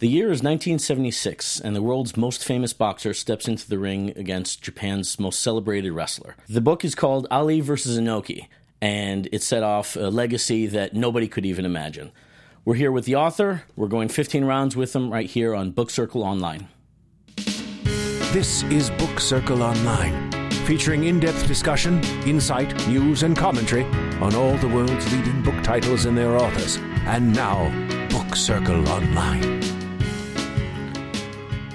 The year is 1976, and the world's most famous boxer steps into the ring against Japan's most celebrated wrestler. The book is called Ali vs. Inoki, and it set off a legacy that nobody could even imagine. We're here with the author. We're going 15 rounds with him right here on Book Circle Online. This is Book Circle Online, featuring in depth discussion, insight, news, and commentary on all the world's leading book titles and their authors. And now, Book Circle Online.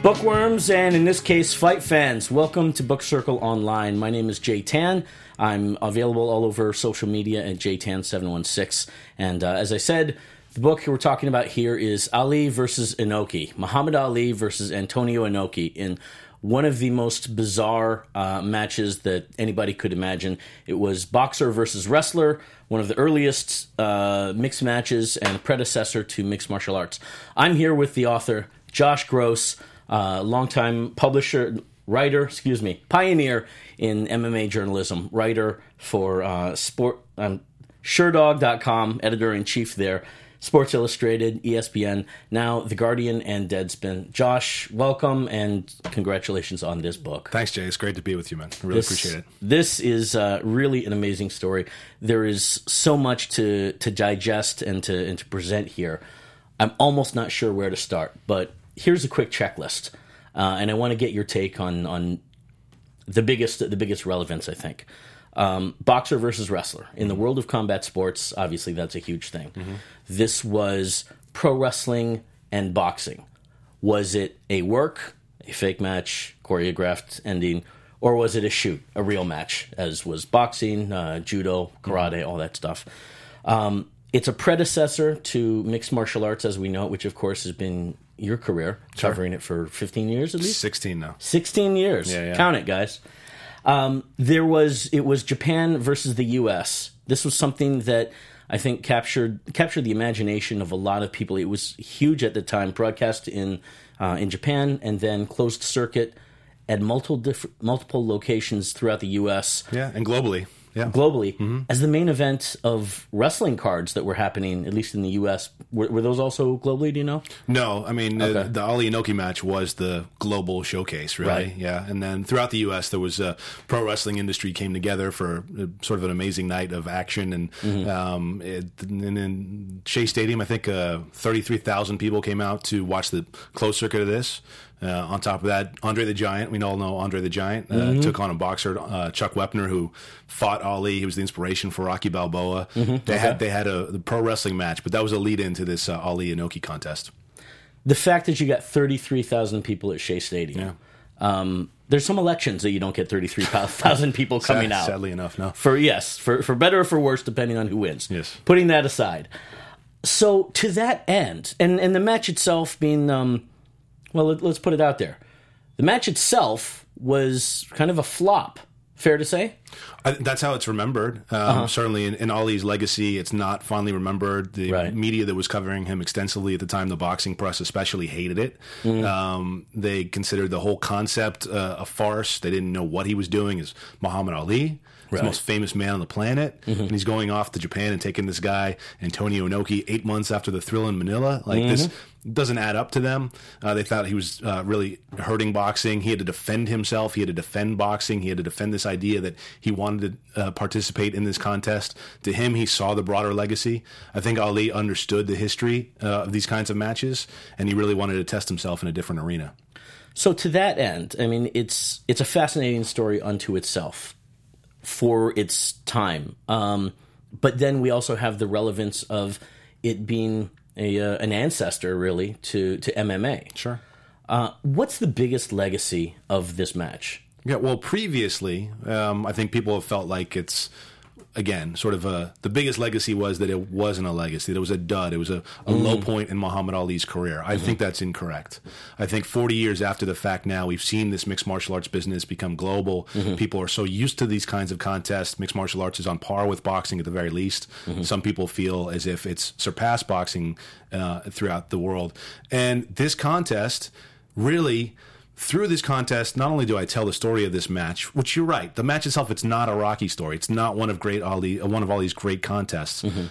Bookworms, and in this case, fight fans, welcome to Book Circle Online. My name is Jay Tan. I'm available all over social media at jtan716. And uh, as I said, the book we're talking about here is Ali versus Inoki, Muhammad Ali versus Antonio Inoki in one of the most bizarre uh, matches that anybody could imagine. It was boxer versus wrestler, one of the earliest uh, mixed matches and predecessor to mixed martial arts. I'm here with the author, Josh Gross uh, longtime publisher, writer, excuse me, pioneer in MMA journalism, writer for uh, sport, um, Sherdog.com, editor in chief there, Sports Illustrated, ESPN, now The Guardian and Deadspin. Josh, welcome and congratulations on this book. Thanks, Jay. It's great to be with you, man. I really This- appreciate it. This is uh, really an amazing story. There is so much to to digest and to and to present here. I'm almost not sure where to start, but here's a quick checklist, uh, and I want to get your take on on the biggest the biggest relevance. I think um, boxer versus wrestler in the world of combat sports. Obviously, that's a huge thing. This was pro wrestling and boxing. Was it a work, a fake match, choreographed ending, or was it a shoot, a real match, as was boxing, uh, judo, karate, all that stuff? Um, it's a predecessor to mixed martial arts as we know it, which of course has been your career, covering it for 15 years at least. 16 now. 16 years. Yeah, yeah. Count it, guys. Um, there was it was Japan versus the U.S. This was something that I think captured captured the imagination of a lot of people. It was huge at the time, broadcast in uh, in Japan and then closed circuit at multiple different multiple locations throughout the U.S. Yeah, and globally. Yeah. globally as the main event of wrestling cards that were happening, at least in the U.S. Were, were those also globally? Do you know? No, I mean, Okay. the, the Ali Inoki match was the global showcase, really. Right. Yeah. And then throughout the U.S., there was a pro wrestling industry came together for uh, sort of an amazing night of action. And, Mm-hmm. um, it, and in Shea Stadium, I think uh, 33,000 people came out to watch the closed circuit of this. Uh, on top of that, Andre the Giant, we all know Andre the Giant, uh, Mm-hmm. took on a boxer, uh, Chuck Wepner, who fought Ali. He was the inspiration for Rocky Balboa. Mm-hmm. They had they had a pro wrestling match, but that was a lead into this uh, Ali Inoki contest. the fact that you got 33,000 people at Shea Stadium. Um, there's some elections that you don't get 33,000 people coming Sad- out. Sadly enough, no. For yes, for for better or for worse, depending on who wins. Yes. Putting that aside, so to that end, and and the match itself being, um, well, let, let's put it out there, the match itself was kind of a flop. Fair to say. I, that's how it's remembered. Um, Uh-huh. Certainly, in, in Ali's legacy, it's not fondly remembered. The Right. media that was covering him extensively at the time, the boxing press especially, hated it. Mm. Um, they considered the whole concept uh, a farce. They didn't know what he was doing. Is Muhammad Ali, Right. the most famous man on the planet, Mm-hmm. and he's going off to Japan and taking this guy Antonio Inoki eight months after the Thrilla in Manila. Like this Mm-hmm. Doesn't add up to them. Uh, they thought he was uh, really hurting boxing. He had to defend himself. He had to defend boxing. He had to defend this idea that he wanted to uh, participate in this contest. To him, he saw the broader legacy. I think Ali understood the history uh, of these kinds of matches, and he really wanted to test himself in a different arena. So to that end, I mean, it's it's a fascinating story unto itself for its time. Um, but then we also have the relevance of it being a uh, an ancestor, really, to to MMA. Sure. Uh, what's the biggest legacy of this match? Yeah, well, previously, um, I think people have felt like it's again sort of a the biggest legacy was that it wasn't a legacy. That it was a dud. It was a, a low mm. point in Muhammad Ali's career. I think mm-hmm. that's incorrect. I think 40 years after the fact, now we've seen this mixed martial arts business become global. Mm-hmm. People are so used to these kinds of contests. Mixed martial arts is on par with boxing at the very least. Mm-hmm. Some people feel as if it's surpassed boxing uh, throughout the world. And this contest really through this contest, not only do I tell the story of this match, which you're right, the match itself, it's not a Rocky story. It's not one of great Ali, one of Ali's great contests. Mm-hmm.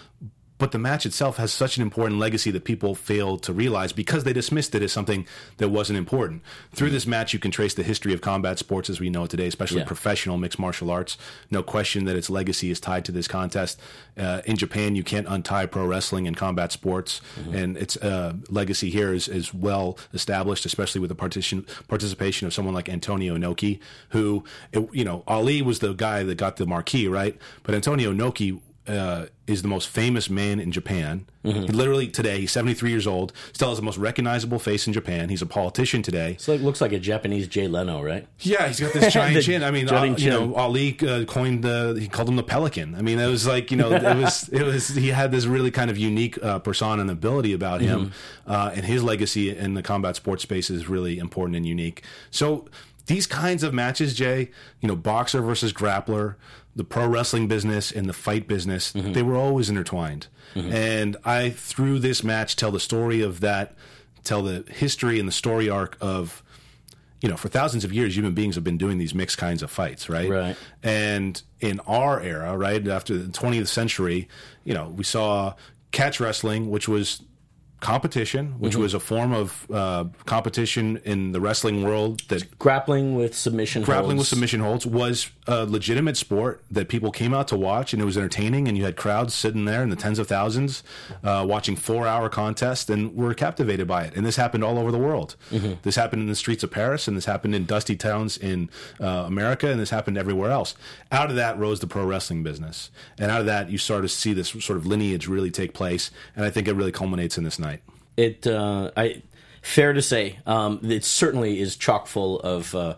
But the match itself has such an important legacy that people fail to realize because they dismissed it as something that wasn't important. Through this match, you can trace the history of combat sports as we know it today, especially Yeah. professional mixed martial arts. No question that its legacy is tied to this contest. Uh, in Japan, you can't untie pro wrestling and combat sports, and its uh, legacy here is, is well established, especially with the partition, participation of someone like Antonio Inoki, who, it- you know, Ali was the guy that got the marquee, right? But Antonio Inoki uh, is the most famous man in Japan. Mm-hmm. He literally today, he's 73 years old, still has the most recognizable face in Japan. He's a politician today. It's like looks like a Japanese Jay Leno, right? Yeah, he's got this giant chin. I mean, uh, you know. Ali uh, coined the he called him the Pelican. I mean, it was like you know, it was it was he had this really kind of unique uh, persona and ability about him, Mm-hmm. uh, and his legacy in the combat sports space is really important and unique. So these kinds of matches, Jay, you know, boxer versus grappler, the pro wrestling business and the fight business, Mm-hmm. they were always intertwined. And I through this match tell the story of that, tell the history and the story arc of you know, for thousands of years, human beings have been doing these mixed kinds of fights, right? Right. And in our era, right after the 20th century, you know, we saw catch wrestling, which was competition, which was a form of uh, competition in the wrestling world that Grappling with submission. grappling with holds. submission holds was a legitimate sport that people came out to watch and it was entertaining and you had crowds sitting there in the tens of thousands uh, watching four hour contests and were captivated by it. And this happened all over the world. This happened in the streets of paris and this happened in dusty towns in uh, america and this happened everywhere else. Out of that rose the pro wrestling business. And out of that you start to see this sort of lineage really take place and i think it really culminates in this night it uh, I fair to say um, it certainly is chock full of, uh,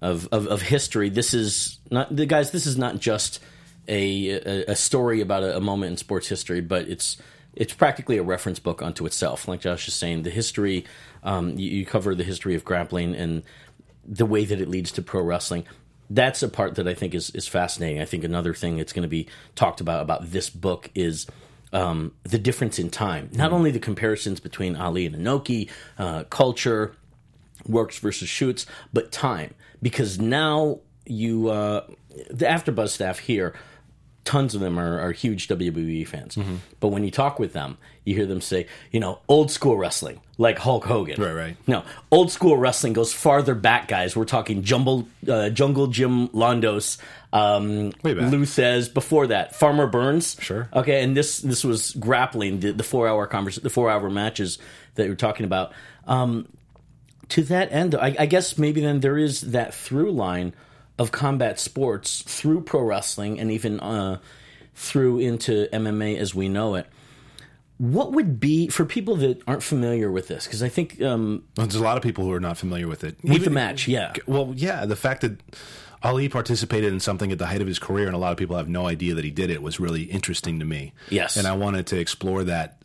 of of of history. This is not the guys. This is not just a a, a story about a, a moment in sports history, but it's it's practically a reference book unto itself. Like Josh is saying, the history um, you, you cover the history of grappling and the way that it leads to pro wrestling. That's a part that I think is is fascinating. I think another thing that's going to be talked about about this book is um, the difference in time. Not only the comparisons between Ali and Inoki, uh, culture, works versus shoots, but time. Because now you, uh, the AfterBuzz staff here, tons of them are, are huge WWE fans. But when you talk with them, you hear them say, you know, old school wrestling, like Hulk Hogan. Right, right. No, old school wrestling goes farther back, guys. We're talking Jumble, uh, Jungle Jim Londos, um, Way back. Lou Thesz before that, Farmer Burns. Sure. Okay, and this this was grappling the, the four hour convers the four hour matches that you're talking about. Um, to that end, I, I guess maybe then there is that through line of combat sports through pro wrestling and even uh, through into MMA as we know it. What would be for people that aren't familiar with this? Because I think um, Well, There's a lot of people who are not familiar with it. with the match, yeah, Well, yeah, the fact that Ali participated in something at the height of his career, and a lot of people have no idea that he did it, was really interesting to me. Yes. and I wanted to explore that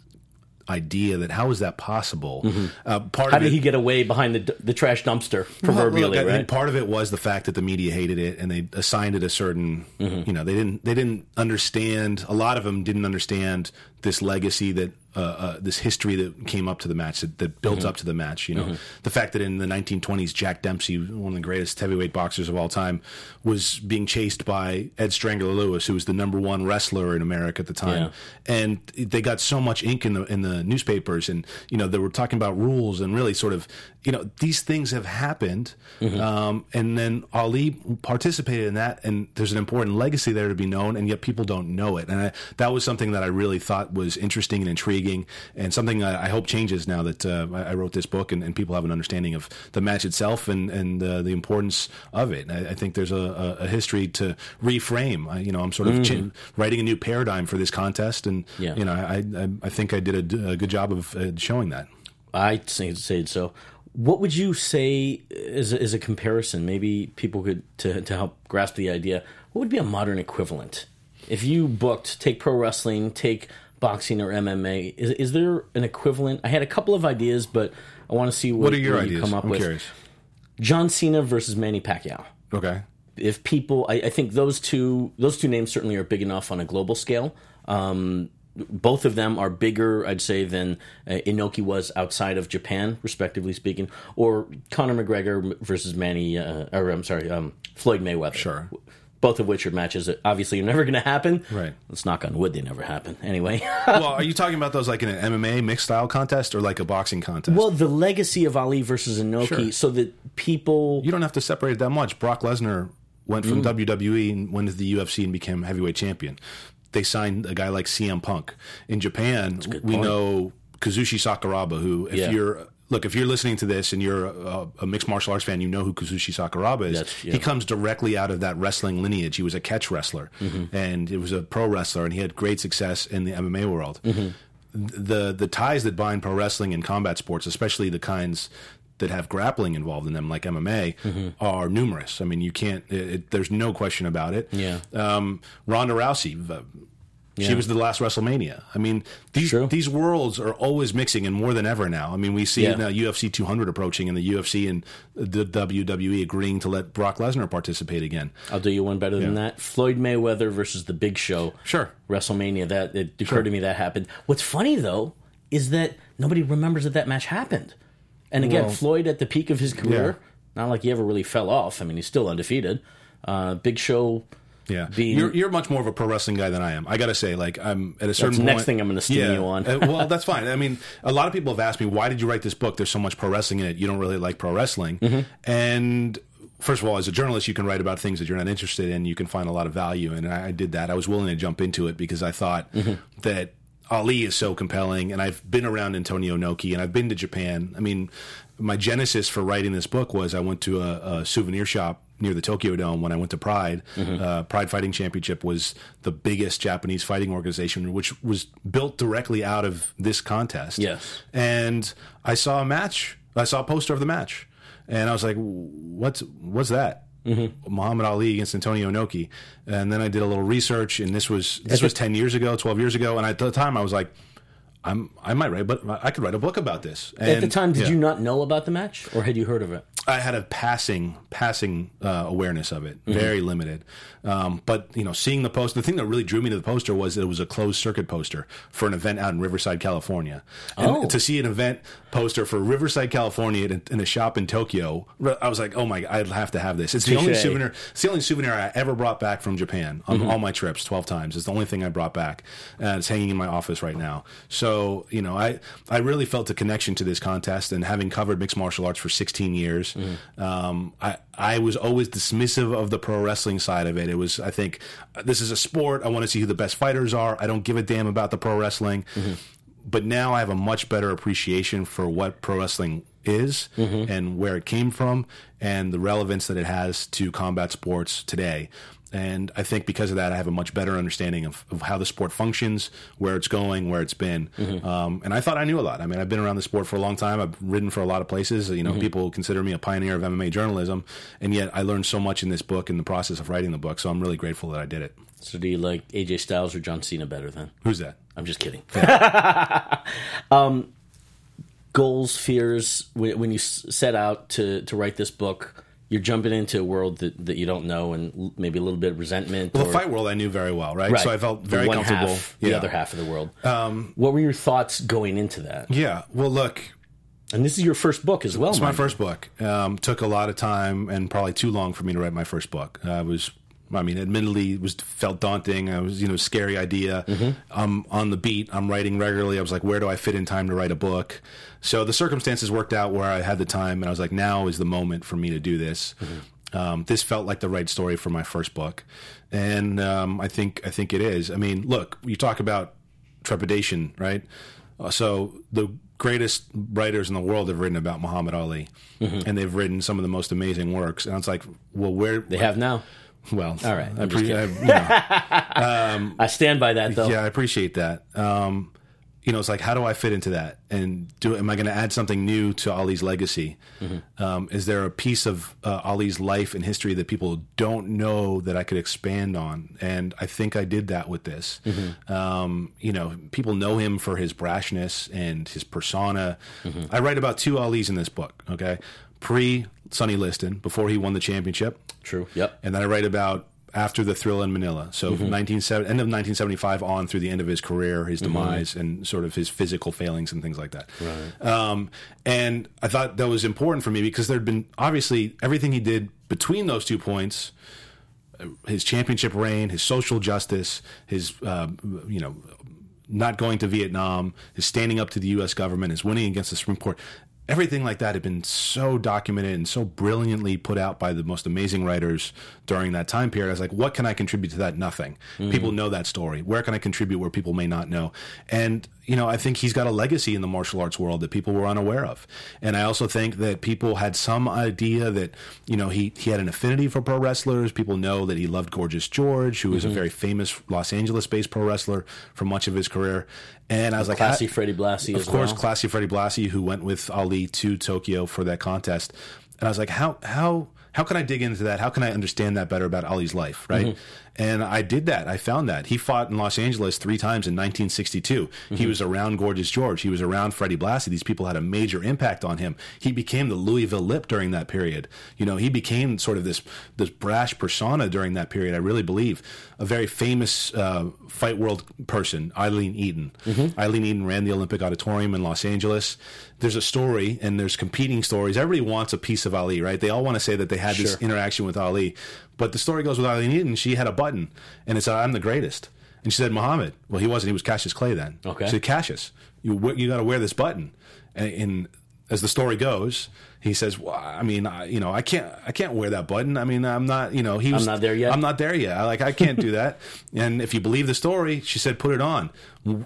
idea that how is that possible? Uh, part Mm-hmm. how did it, he get away behind the the trash dumpster well, proverbially? look, I right? part of it was the fact that the media hated it and they assigned it a certain, Mm-hmm. you know, they didn't they didn't understand. A lot of them didn't understand this legacy that. Uh, uh, this history that came up to the match that, that built Mm-hmm. up to the match. You know, the fact that in the 1920s, Jack Dempsey, one of the greatest heavyweight boxers of all time, was being chased by Ed Strangler Lewis, who was the number one wrestler in America at the time, and they got so much ink in the in the newspapers, and you know they were talking about rules and really sort of you know these things have happened, um, and then Ali participated in that, and there's an important legacy there to be known, and yet people don't know it, and I, that was something that I really thought was interesting and intriguing, and something I, I hope changes now that uh, I, I wrote this book, and, and people have an understanding of the match itself and and uh, the importance of it. I, think there's a, a, a history to reframe. I, you know, I'm sort of cha- writing a new paradigm for this contest, and Yeah. you know, I I, I think I did a good job of uh, showing that. I think say so. What would you say as a, as a comparison? Maybe people could to to help grasp the idea. What would be a modern equivalent? If you booked, take pro wrestling, take boxing or MMA. Is is there an equivalent? I had a couple of ideas, but I want to see what, What are your what you ideas? come up I'm with. curious. John Cena versus Manny Pacquiao. Okay. If people, I, I think those two those two names certainly are big enough on a global scale. Um, both of them are bigger, I'd say, than uh, Inoki was outside of Japan, respectively speaking. Or Conor McGregor versus Manny, uh, or I'm sorry, um, Floyd Mayweather. Sure. both of which are matches that obviously are never going to happen. Right. Let's knock on wood; they never happen. Anyway. well, are you talking about those like in an MMA mixed style contest or like a boxing contest? well, the legacy of Ali versus Inoki, Sure. so that people. you don't have to separate it that much. Brock Lesnar went from Mm. WWE and went to the UFC and became heavyweight champion. They signed a guy like CM Punk. In Japan, we point. know Kazushi Sakuraba, who, if Yeah. you're look, if you're listening to this and you're a, a mixed martial arts fan, you know who Kazushi Sakuraba is. Yeah. He comes directly out of that wrestling lineage. He was a catch wrestler Mm-hmm. and it was a pro wrestler, and he had great success in the MMA world Mm-hmm. the the ties that bind pro wrestling and combat sports, especially the kinds that have grappling involved in them, like MMA, Mm-hmm. are numerous. I mean, you can't. It, it- there's no question about it. Yeah. Um, Ronda Rousey. uh, She was the last WrestleMania. I mean, these True. these worlds are always mixing, and more than ever now. I mean, we see Yeah. now UFC 200 approaching, and the UFC and the WWE agreeing to let Brock Lesnar participate again. I'll do you one better than that. Floyd Mayweather versus the Big Show. Sure. WrestleMania. That it occurred to me that happened. What's funny though is that nobody remembers that that match happened. And again, Well- Floyd at the peak of his career, not like he ever really fell off. I mean, he's still undefeated. Uh, Big Show. Yeah, being- you're you're much more of a pro wrestling guy than I am. I gotta say, like I'm at a certain point. next thing I'm gonna steam you on. Uh, well, that's fine. I mean, a lot of people have asked me, why did you write this book? There's so much pro wrestling in it. You don't really like pro wrestling, Mm-hmm. and. First of all, as a journalist, you can write about things that you're not interested in. You can find a lot of value, and I, I did that. I was willing to jump into it because I thought Mm-hmm. that Ali is so compelling, and I've been around Antonio Inoki, and I've been to Japan. I mean, my genesis for writing this book was I went to a, a souvenir shop near the Tokyo Dome when I went to Pride. Mm-hmm. Uh, Pride Fighting Championship was the biggest Japanese fighting organization, which was built directly out of this contest. Yes. and I saw a match. I saw a poster of the match, and I was like, "What's what's that?" Mm-hmm. Muhammad Ali against Antonio Inoki, and then I did a little research, and this was this was ten years ago, twelve years ago, and at the time I was like, "I'm I might write, but I could write a book about this." And, At the time, did yeah. you not know about the match, or had you heard of it? I had a passing passing uh, awareness of it, very limited. Um, but you know, seeing the poster, the thing that really drew me to the poster was that it was a closed circuit poster for an event out in Riverside, California. And Oh. to see an event poster for Riverside, California, in, in a shop in Tokyo, I was like, oh my, god, I'd have to have this. It's the only souvenir. It's the only souvenir I ever brought back from Japan on Mm-hmm. all my trips, twelve times. It's the only thing I brought back. Uh, it's hanging in my office right now. So you know, I I really felt a connection to this contest, and having covered mixed martial arts for sixteen years, Mm-hmm. um, I I was always dismissive of the pro wrestling side of it. It was I think this is a sport. I want to see who the best fighters are. I don't give a damn about the pro wrestling. But now I have a much better appreciation for what pro wrestling is and where it came from and the relevance that it has to combat sports today. And I think because of that, I have a much better understanding of, of how the sport functions, where it's going, where it's been. Um, and I thought I knew a lot. I mean, I've been around the sport for a long time. I've ridden for a lot of places. You know, people consider me a pioneer of MMA journalism, and yet I learned so much in this book in the process of writing the book. So I'm really grateful that I did it. So, do you like AJ Styles or John Cena better then? Who's that? I'm just kidding. um, goals, fears. When, when you set out to to write this book, you're jumping into a world that, that you don't know, and maybe a little bit of resentment. Well, or, the fight world I knew very well, right? right. So I felt very one comfortable. half, the other half of the world. Um, what were your thoughts going into that? Yeah. Well, look, And this is your first book as well. It's my first book. Um, took a lot of time and probably too long for me to write my first book. I was, I mean, admittedly, it was felt daunting. I was, you know, scary idea. I'm on the beat. I'm writing regularly. I was like, where do I fit in time to write a book? So the circumstances worked out where I had the time, and I was like, now is the moment for me to do this. Um, this felt like the right story for my first book, and um, I think I think it is. I mean, look, you talk about trepidation, right? Uh, so the greatest writers in the world have written about Muhammad Ali, and they've written some of the most amazing works. And it's like, well, where They have now. Well, All right, I, just I, you know, I stand by that though. yeah, I appreciate that. Um, you know, it's like, how do I fit into that? And do am I going to add something new to Ali's legacy? Um, is there a piece of uh, Ali's life and history that people don't know that I could expand on? And I think I did that with this. Um, you know, people know him for his brashness and his persona. I write about two Ali's in this book. Okay, pre Sonny Liston, before he won the championship. True. Yep. And then I write about after the Thrilla in Manila. So from 1970, end of 1975 on through the end of his career, his demise, and sort of his physical failings and things like that. Um, and I thought that was important for me because there'd been obviously everything he did between those two points his championship reign, his social justice, his uh, you know not going to Vietnam, his standing up to the U.S. government, his winning against the Supreme Court. Everything like that had been so documented and so brilliantly put out by the most amazing writers during that time period. I was like, what can I contribute to that? Nothing. Mm-hmm. People know that story. Where can I contribute where people may not know? And you know, I think he's got a legacy in the martial arts world that people were unaware of. And I also think that people had some idea that, you know, he, he had an affinity for pro wrestlers. People know that he loved Gorgeous George, who was a mm-hmm. very famous Los Angeles based pro wrestler for much of his career. And I was like, Classy how- Freddie Blassie of course, well. classy Freddie Blassie, who went with Ali to Tokyo for that contest. And I was like, how how how can I dig into that? How can I understand that better about Ali's life, right? Mm-hmm. And I did that. I found that he fought in Los Angeles three times in 1962. He Mm-hmm. was around Gorgeous George. He was around Freddie Blassie. These people had a major impact on him. He became the Louisville Lip during that period. You know, he became sort of this this brash persona during that period. I really believe a very famous uh, fight world person, Aileen Eaton. Mm-hmm. Aileen Eaton ran the Olympic Auditorium in Los Angeles. There's a story, and there's competing stories. Everybody wants a piece of Ali, right? They all want to say that they had this interaction with Ali. But the story goes with Aileen Eaton. She had a button, and it said, "I'm the greatest." And she said, "Muhammad." Well, he wasn't. He was Cassius Clay then. Okay. She said, "Cassius, you you got to wear this button." And, and as the story goes, he says, "Well, I mean, I, you know, I can't, I can't wear that button. I mean, I'm not, you know, he was not there yet? I'm not there yet. I, like, I can't do that." and if you believe the story, she said, "Put it on.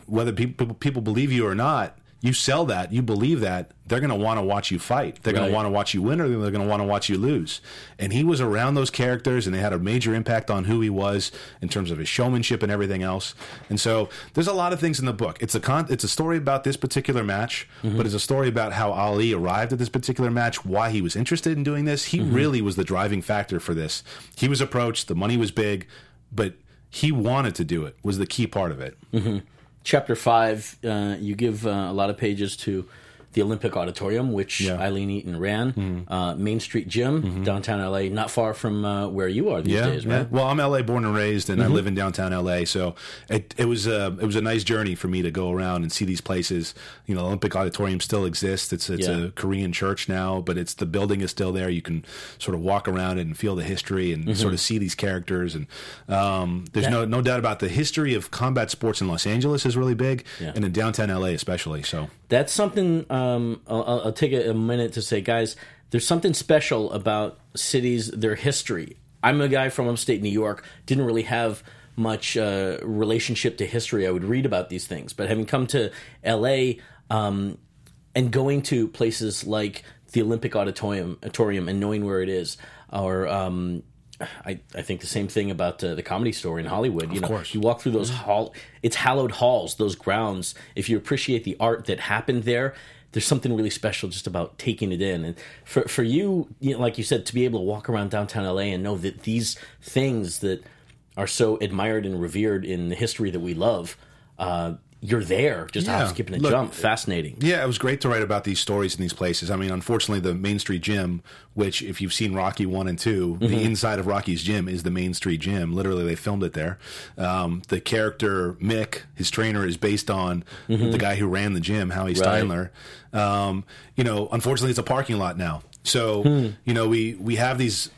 Whether people people believe you or not." You sell that, you believe that, they're going to want to watch you fight. They're going to want to watch you win or they're going to want to watch you lose. And he was around those characters and they had a major impact on who he was in terms of his showmanship and everything else. And so there's a lot of things in the book. It's a con- it's a story about this particular match, mm-hmm. but it's a story about how Ali arrived at this particular match, why he was interested in doing this. He mm-hmm. really was the driving factor for this. He was approached, the money was big, but he wanted to do it was the key part of it. Mm-hmm. Chapter five, uh, you give uh, a lot of pages to the Olympic Auditorium, which Yeah. Mm-hmm. Aileen Eaton ran, uh, Main Street Gym, downtown LA, not far from uh, where you are these yeah, days, yeah. Well, I'm LA born and raised, and Mm-hmm. I live in downtown LA. So it, it was a it was a nice journey for me to go around and see these places. You know, Olympic Auditorium still exists. It's it's a Korean church now, but it's the building is still there. You can sort of walk around it and feel the history and Mm-hmm. sort of see these characters. And um, there's no no doubt about the history of combat sports in Los Angeles is really big, and in downtown LA especially. So That's something. Um, I'll, I'll- take a, minute to say, guys. There's something special about cities, their history. I'm a guy from upstate New York. Didn't really have much uh, relationship to history. I would read about these things, but having come to L.A. Um, and going to places like the Olympic Auditorium, auditorium and knowing where it is, or um, I, I think the same thing about uh, the Comedy Store in Hollywood. You know, course. you walk through those hall, it's hallowed halls, those grounds. If you appreciate the art that happened there, there's something really special just about taking it in. And for for you, you know, like you said, to be able to walk around downtown LA and know that these things that are so admired and revered in the history that we love, uh, you're there, just Yeah. hop, skipping a Look, jump. Fascinating. Yeah, it was great to write about these stories in these places. I mean, unfortunately, the Main Street Gym, which if you've seen Rocky one and 2 Mm-hmm. the inside of Rocky's gym is the Main Street Gym. Literally, they filmed it there. Um, the character Mick, his trainer, is based on Mm-hmm. the guy who ran the gym, Howie Steindler. Um, you know, unfortunately, it's a parking lot now. So Hmm. you know, we we have these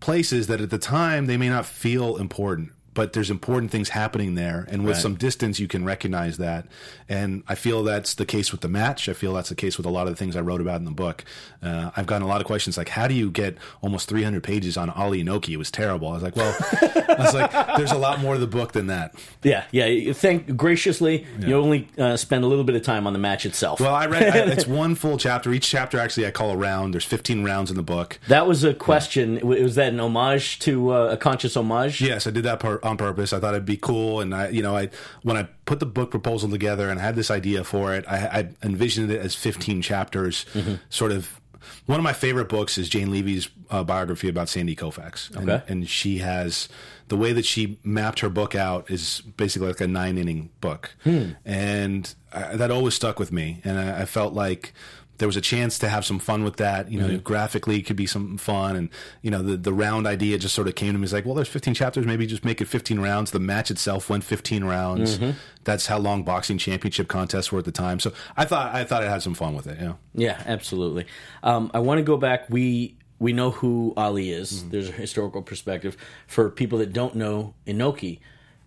places that at the time they may not feel important but there's important things happening there and with Right. some distance you can recognize that and i feel that's the case with the match i feel that's the case with a lot of the things i wrote about in the book uh, i've gotten a lot of questions like how do you get almost 300 pages on ali inoki it was terrible i was like well i was like there's a lot more to the book than that Yeah, yeah. Thank graciously. You only uh, spend a little bit of time on the match itself. well i read I, it's one full chapter each chapter actually i call a round there's 15 rounds in the book that was a question. W Was that an homage to uh, a conscious homage? Yes, I did that par- on purpose. I thought it'd be cool, and I, you know, I when I put the book proposal together and I had this idea for it, I, I envisioned it as 15 chapters, mm-hmm. sort of. One of my favorite books is Jane Leavy's uh, biography about Sandy Koufax, and, Okay. and she has the way that she mapped her book out is basically like a nine inning book, hmm. and I, that always stuck with me, and I, I felt like there was a chance to have some fun with that. You know, mm-hmm. graphically it could be some fun, and you know the the round idea just sort of came to me. It's like, well, there's 15 chapters, maybe just make it 15 rounds. The match itself went 15 rounds. Mm-hmm. That's how long boxing championship contests were at the time. So I thought I thought I had some fun with it. Yeah. Yeah, absolutely. Um, I want to go back. We we know who Ali is. Mm-hmm. There's a historical perspective. For people that don't know Inoki,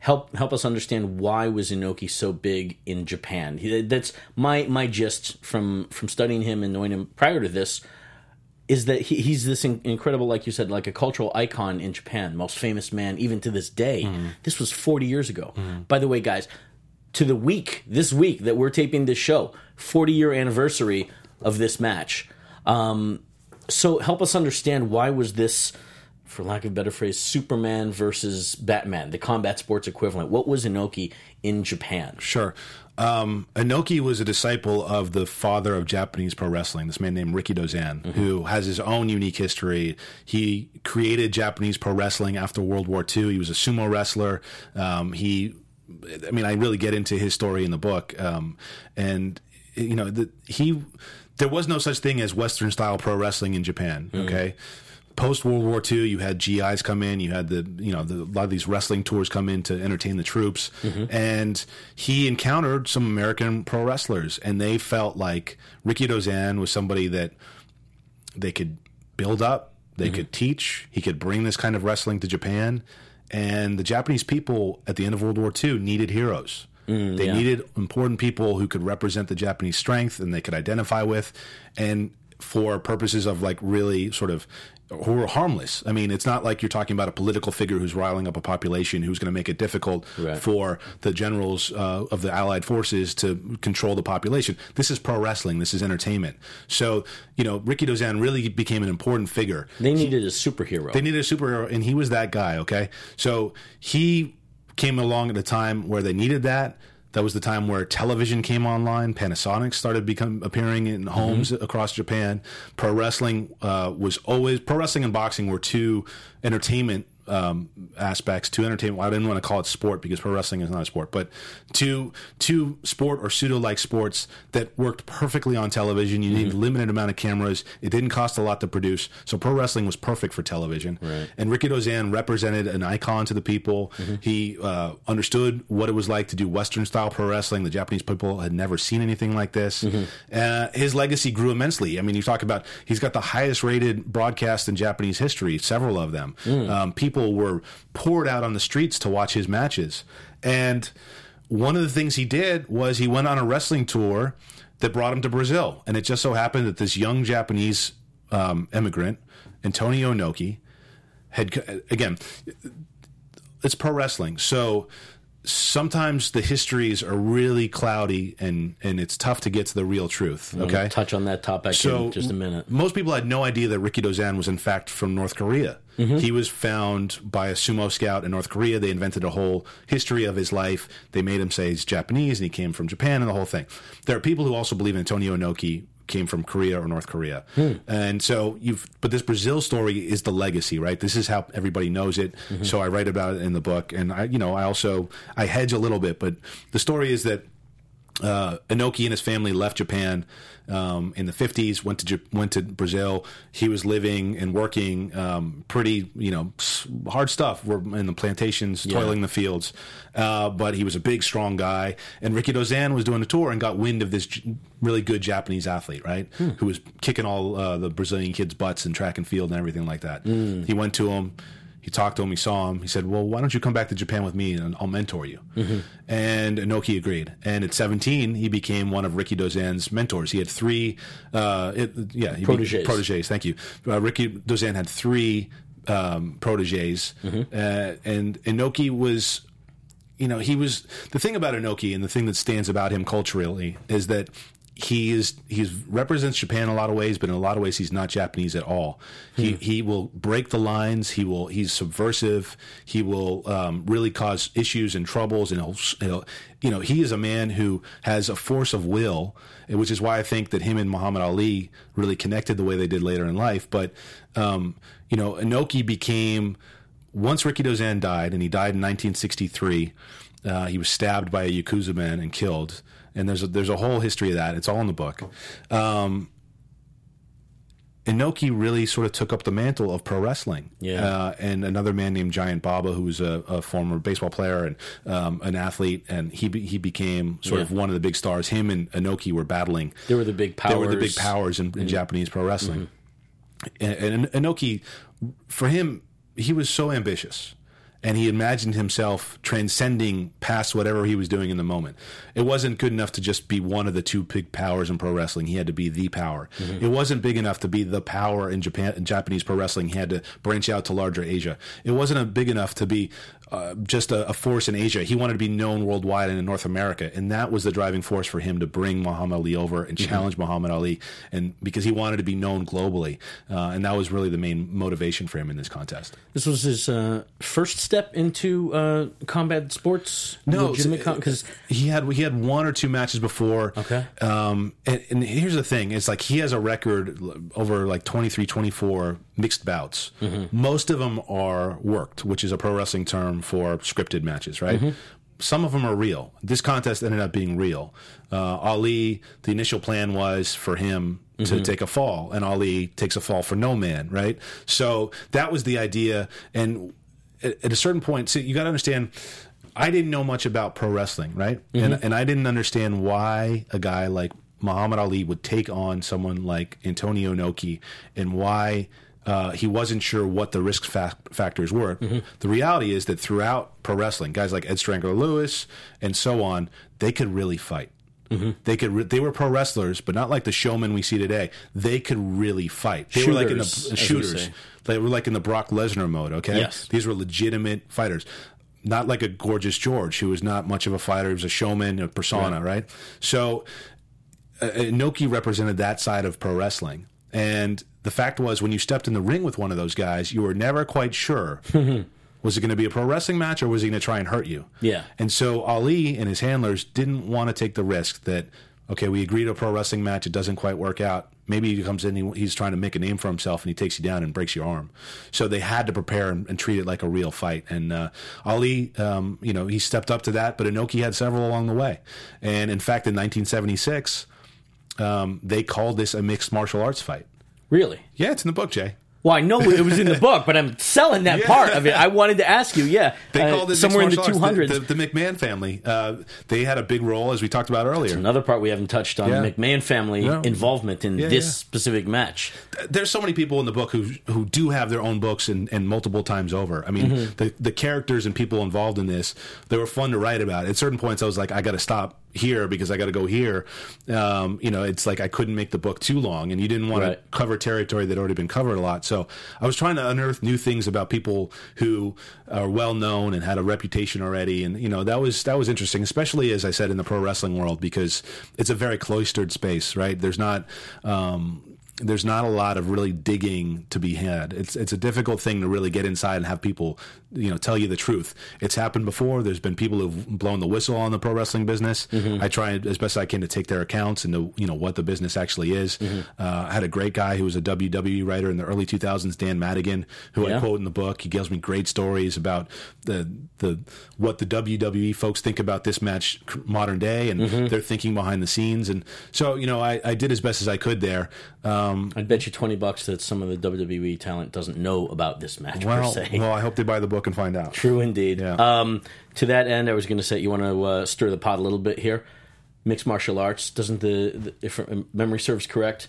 help help us understand why was Inoki so big in Japan. He- That's my my gist from from studying him and knowing him prior to this is that he, he's this in, incredible, like you said, like a cultural icon in Japan, most famous man even to this day. This was 40 years ago. By the way, guys, to the week, this week that we're taping this show, 40 year anniversary of this match. Um, so help us understand why was this, for lack of a better phrase, Superman versus Batman, the combat sports equivalent. What was Inoki in Japan? Sure. Um, Inoki was a disciple of the father of Japanese pro wrestling, this man named Rikidozan, who has his own unique history. He created Japanese pro wrestling after World War II. He was a sumo wrestler. Um, he, I mean, I really get into his story in the book. Um, and, you know, the, he, there was no such thing as Western style pro wrestling in Japan, okay? Post World War II, you had GIs come in, you had the you know the, a lot of these wrestling tours come in to entertain the troops, mm-hmm. and he encountered some American pro wrestlers, and they felt like Rikidozan was somebody that they could build up, they mm-hmm. could teach, he could bring this kind of wrestling to Japan, and the Japanese people at the end of World War II needed heroes. Mm, they yeah. needed important people who could represent the Japanese strength and they could identify with, and for purposes of like really sort of who are harmless. I mean, it's not like you're talking about a political figure who's riling up a population who's going to make it difficult Right. for the generals uh, of the Allied forces to control the population. This is pro wrestling. This is entertainment. So, you know, Rikidozan really became an important figure. They needed a superhero. They needed a superhero, and he was that guy. Okay, so he came along at a time where they needed that. That was the time where television came online. Panasonic started become appearing in homes across Japan. Pro wrestling uh, was always pro wrestling and boxing were two entertainment um, aspects to entertainment. Well, I didn't want to call it sport because pro wrestling is not a sport, but two two sport or pseudo like sports that worked perfectly on television. You need a limited amount of cameras. It didn't cost a lot to produce, so pro wrestling was perfect for television. And Rikidozan represented an icon to the people. He uh, understood what it was like to do Western style pro wrestling. The Japanese people had never seen anything like this. Uh, his legacy grew immensely. I mean, you talk about he's got the highest rated broadcast in Japanese history, several of them. Um, people were poured out on the streets to watch his matches. And one of the things he did was he went on a wrestling tour that brought him to Brazil. And it just so happened that this young Japanese um, immigrant, Antonio Inoki, had, again, it's pro wrestling. So sometimes the histories are really cloudy and, and it's tough to get to the real truth. Okay. touch on that topic So in just a minute. Most people had no idea that Rikidozan was in fact from North Korea. Mm-hmm. He was found by a sumo scout in North Korea. They invented a whole history of his life. They made him say he's Japanese and he came from Japan and the whole thing. There are people who also believe in Antonio Inoki came from Korea or North Korea. Hmm. And so you've but this Brazil story is the legacy, right? This is how everybody knows it. Mm-hmm. So I write about it in the book and I you know, I also I hedge a little bit, but the story is that uh, Inoki and his family left Japan um, in the 50s, went to went to Brazil. He was living and working um, pretty, you know, hard stuff. We're in the plantations, toiling the fields. Uh, but he was a big, strong guy. And Rikidozan was doing a tour and got wind of this j- really good Japanese athlete, right? Who was kicking all uh, the Brazilian kids' butts in track and field and everything like that. He went to him. He talked to him. He saw him. He said, "Well, why don't you come back to Japan with me and I'll mentor you?" And Inoki agreed. And at 17, he became one of Rikidozan's mentors. He had three, uh, it, yeah, he be- Proteges. proteges. Thank you. Uh, Rikidozan had three um, proteges, uh, and Inoki was you know, he was the thing about Inoki and the thing that stands about him culturally is that he is he represents Japan in a lot of ways, but in a lot of ways he's not Japanese at all. He he will break the lines. He will he's subversive. He will um, really cause issues and troubles, and he'll, he'll you know he is a man who has a force of will, which is why I think that him and Muhammad Ali really connected the way they did later in life. But um, you know, Inoki became once Rikidozan died, and he died in 1963, uh, he was stabbed by a Yakuza man and killed. And there's a, there's a whole history of that. It's all in the book. Um, Inoki really sort of took up the mantle of pro wrestling. Yeah. Uh, and another man named Giant Baba, who was a, a former baseball player and um, an athlete, and he be, he became sort of one of the big stars. Him and Inoki were battling. They were the big powers. They were the. Mm-hmm. big powers in, in Japanese pro wrestling. and, and Inoki, for him, he was so ambitious. And he imagined himself transcending past whatever he was doing in the moment. It wasn't good enough to just be one of the two big powers in pro wrestling. He had to be the power. Mm-hmm. It wasn't big enough to be the power in Japan in Japanese pro wrestling. He had to branch out to larger Asia. It wasn't a big enough to be uh, just a, a force in Asia. He wanted to be known worldwide and in North America, and that was the driving force for him to bring Muhammad Ali over and challenge Muhammad Ali, and because he wanted to be known globally, uh, and that was really the main motivation for him in this contest. This was his uh, first step into uh, combat sports. No, because he had he had one or two matches before. Okay. Um, and, and here's the thing: it's like he has a record over like 23, 24 mixed bouts. Most of them are worked, which is a pro wrestling term for scripted matches, right? Mm-hmm. Some of them are real. This contest ended up being real. Uh, Ali, the initial plan was for him to mm-hmm. take a fall, and Ali takes a fall for no man, right? So that was the idea. And at, at a certain point, so you got to understand. I didn't know much about pro wrestling, right? Mm-hmm. And and I didn't understand why a guy like Muhammad Ali would take on someone like Antonio Inoki, and why uh, he wasn't sure what the risk fa- factors were. The reality is that throughout pro wrestling, guys like Ed Strangler Lewis and so on, they could really fight. They could. Re- they were pro wrestlers, but not like the showmen we see today. They could really fight. They were like in the Shooters, we shooters. They were like in the Brock Lesnar mode. Okay, Yes. these were legitimate fighters. Not like a gorgeous George, who was not much of a fighter. He was a showman, a persona, right? So, uh, Inoki represented that side of pro wrestling. And the fact was, when you stepped in the ring with one of those guys, you were never quite sure was it going to be a pro wrestling match or was he going to try and hurt you? Yeah. And so Ali and his handlers didn't want to take the risk that, okay, we agreed to a pro wrestling match, it doesn't quite work out. Maybe he comes in, he, he's trying to make a name for himself, and he takes you down and breaks your arm. So they had to prepare and, and treat it like a real fight. And uh, Ali, um, you know, he stepped up to that, but Inoki had several along the way. And in fact, in 1976, um, they called this a mixed martial arts fight. Really. Yeah, it's in the book, Jay. Well, I know it was in the book, but I'm selling that Yeah. part of it. I wanted to ask you. Yeah, They uh, called it somewhere in the mixed 200s. The, the, the McMahon family. Uh, they had a big role, as we talked about earlier. Another part we haven't touched on: Yeah. McMahon family Yeah. involvement in Yeah, this specific match. there's so many people in the book who who do have their own books and, and multiple times over. I mean, Mm-hmm. the the characters and people involved in this, they were fun to write about. At certain points, I was like, I got to stop here because I got to go here. Um, you know, it's like I couldn't make the book too long, and you didn't want Right. to cover territory that already been covered a lot. So I was trying to unearth new things about people who are well known and had a reputation already, and you know that was that was interesting, especially as I said in the pro wrestling world because it's a very cloistered space, right? There's not. Um, there's not a lot of really digging to be had. It's it's a difficult thing to really get inside and have people, you know, tell you the truth. It's happened before. There's been people who've blown the whistle on the pro wrestling business. I try as best I can to take their accounts and to, you know what the business actually is. Uh, I had a great guy who was a WWE writer in the early 2000s, Dan Madigan, who Yeah. I quote in the book. He gives me great stories about the the what the WWE folks think about this match modern day and their thinking behind the scenes. And so, you know, I, I did as best as I could there. Um, I'd bet you twenty bucks that some of the WWE talent doesn't know about this match per well, se. well, I hope they buy the book and find out. True indeed. Yeah. Um, to that end, I was going to say you want to uh, stir the pot a little bit here. Mixed martial arts doesn't the, the if memory serves correct.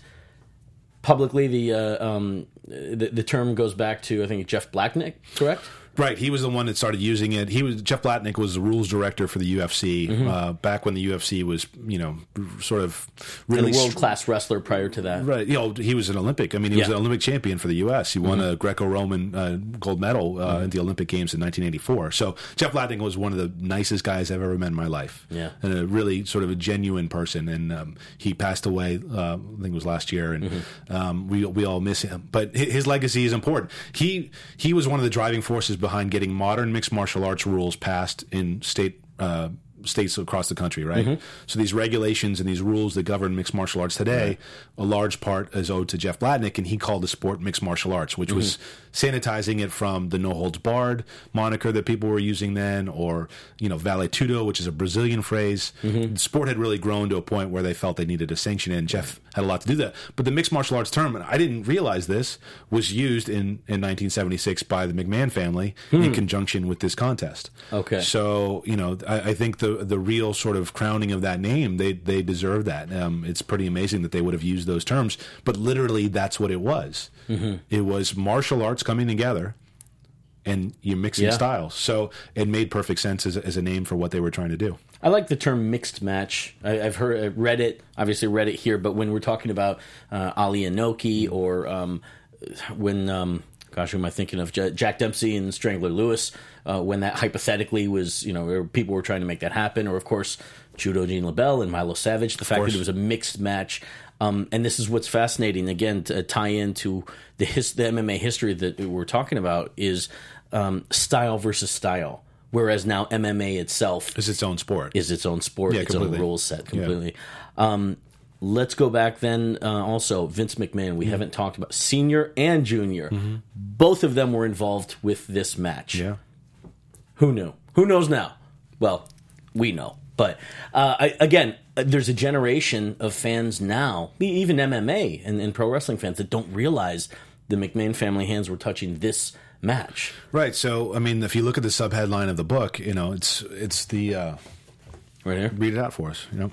Publicly, the uh, um, the, the term goes back to I think Jeff Blatnick, correct? Right, he was the one that started using it. He was Jeff Blatnick was the rules director for the UFC uh, back when the UFC was, you know, sort of really a world class wrestler prior to that. Right, you know, he was an Olympic. I mean, he was an Olympic champion for the U.S. He won a Greco-Roman uh, gold medal uh, in the Olympic Games in 1984. So Jeff Blatnick was one of the nicest guys I've ever met in my life. Yeah. and a really sort of a genuine person. And um, he passed away, uh, I think it was last year, and um, we we all miss him. But his legacy is important. He he was one of the driving forces behind getting modern mixed martial arts rules passed in state. Uh, states across the country, right? So these regulations and these rules that govern mixed martial arts today, a large part is owed to Jeff Blatnick, and he called the sport mixed martial arts, which was sanitizing it from the no holds barred moniker that people were using then, or you know vale tudo, which is a Brazilian phrase. The sport had really grown to a point where they felt they needed to sanction it, and Jeff had a lot to do that. But the mixed martial arts term, and I didn't realize this, was used in in 1976 by the McMahon family in conjunction with this contest. Okay. So you know, I, I think the the the real sort of crowning of that name, they they deserve that. Um, it's pretty amazing that they would have used those terms, but literally that's what it was. Mm-hmm. It was martial arts coming together, and you're mixing Yeah. styles. So it made perfect sense as, a- as a name for what they were trying to do. I like the term mixed match. I, I've heard, read it, obviously read it here, but when we're talking about uh, Ali Inoki or um, when, um, gosh, who am I thinking of? J- Jack Dempsey and Strangler Lewis, uh, when that hypothetically was, you know, people were trying to make that happen, or of course, Judo Gene LeBell and Milo Savage, the fact that it was a mixed match. Um, and this is what's fascinating. Again, to tie into the his, the MMA history that we're talking about is um, style versus style. Whereas now MMA itself is its own sport. is its own sport, Yeah, its own completely. rules set completely. Um, let's go back then. Uh, also, Vince McMahon. We haven't talked about senior and junior. Both of them were involved with this match. yeah. Who knew? Who knows now? Well, we know. But uh, I, again, uh, there's a generation of fans now, even MMA and, and pro wrestling fans, that don't realize the McMahon family hands were touching this match. Right. So, I mean, if you look at the subheadline of the book, you know, it's it's the uh, Right here. read it out for us. You know,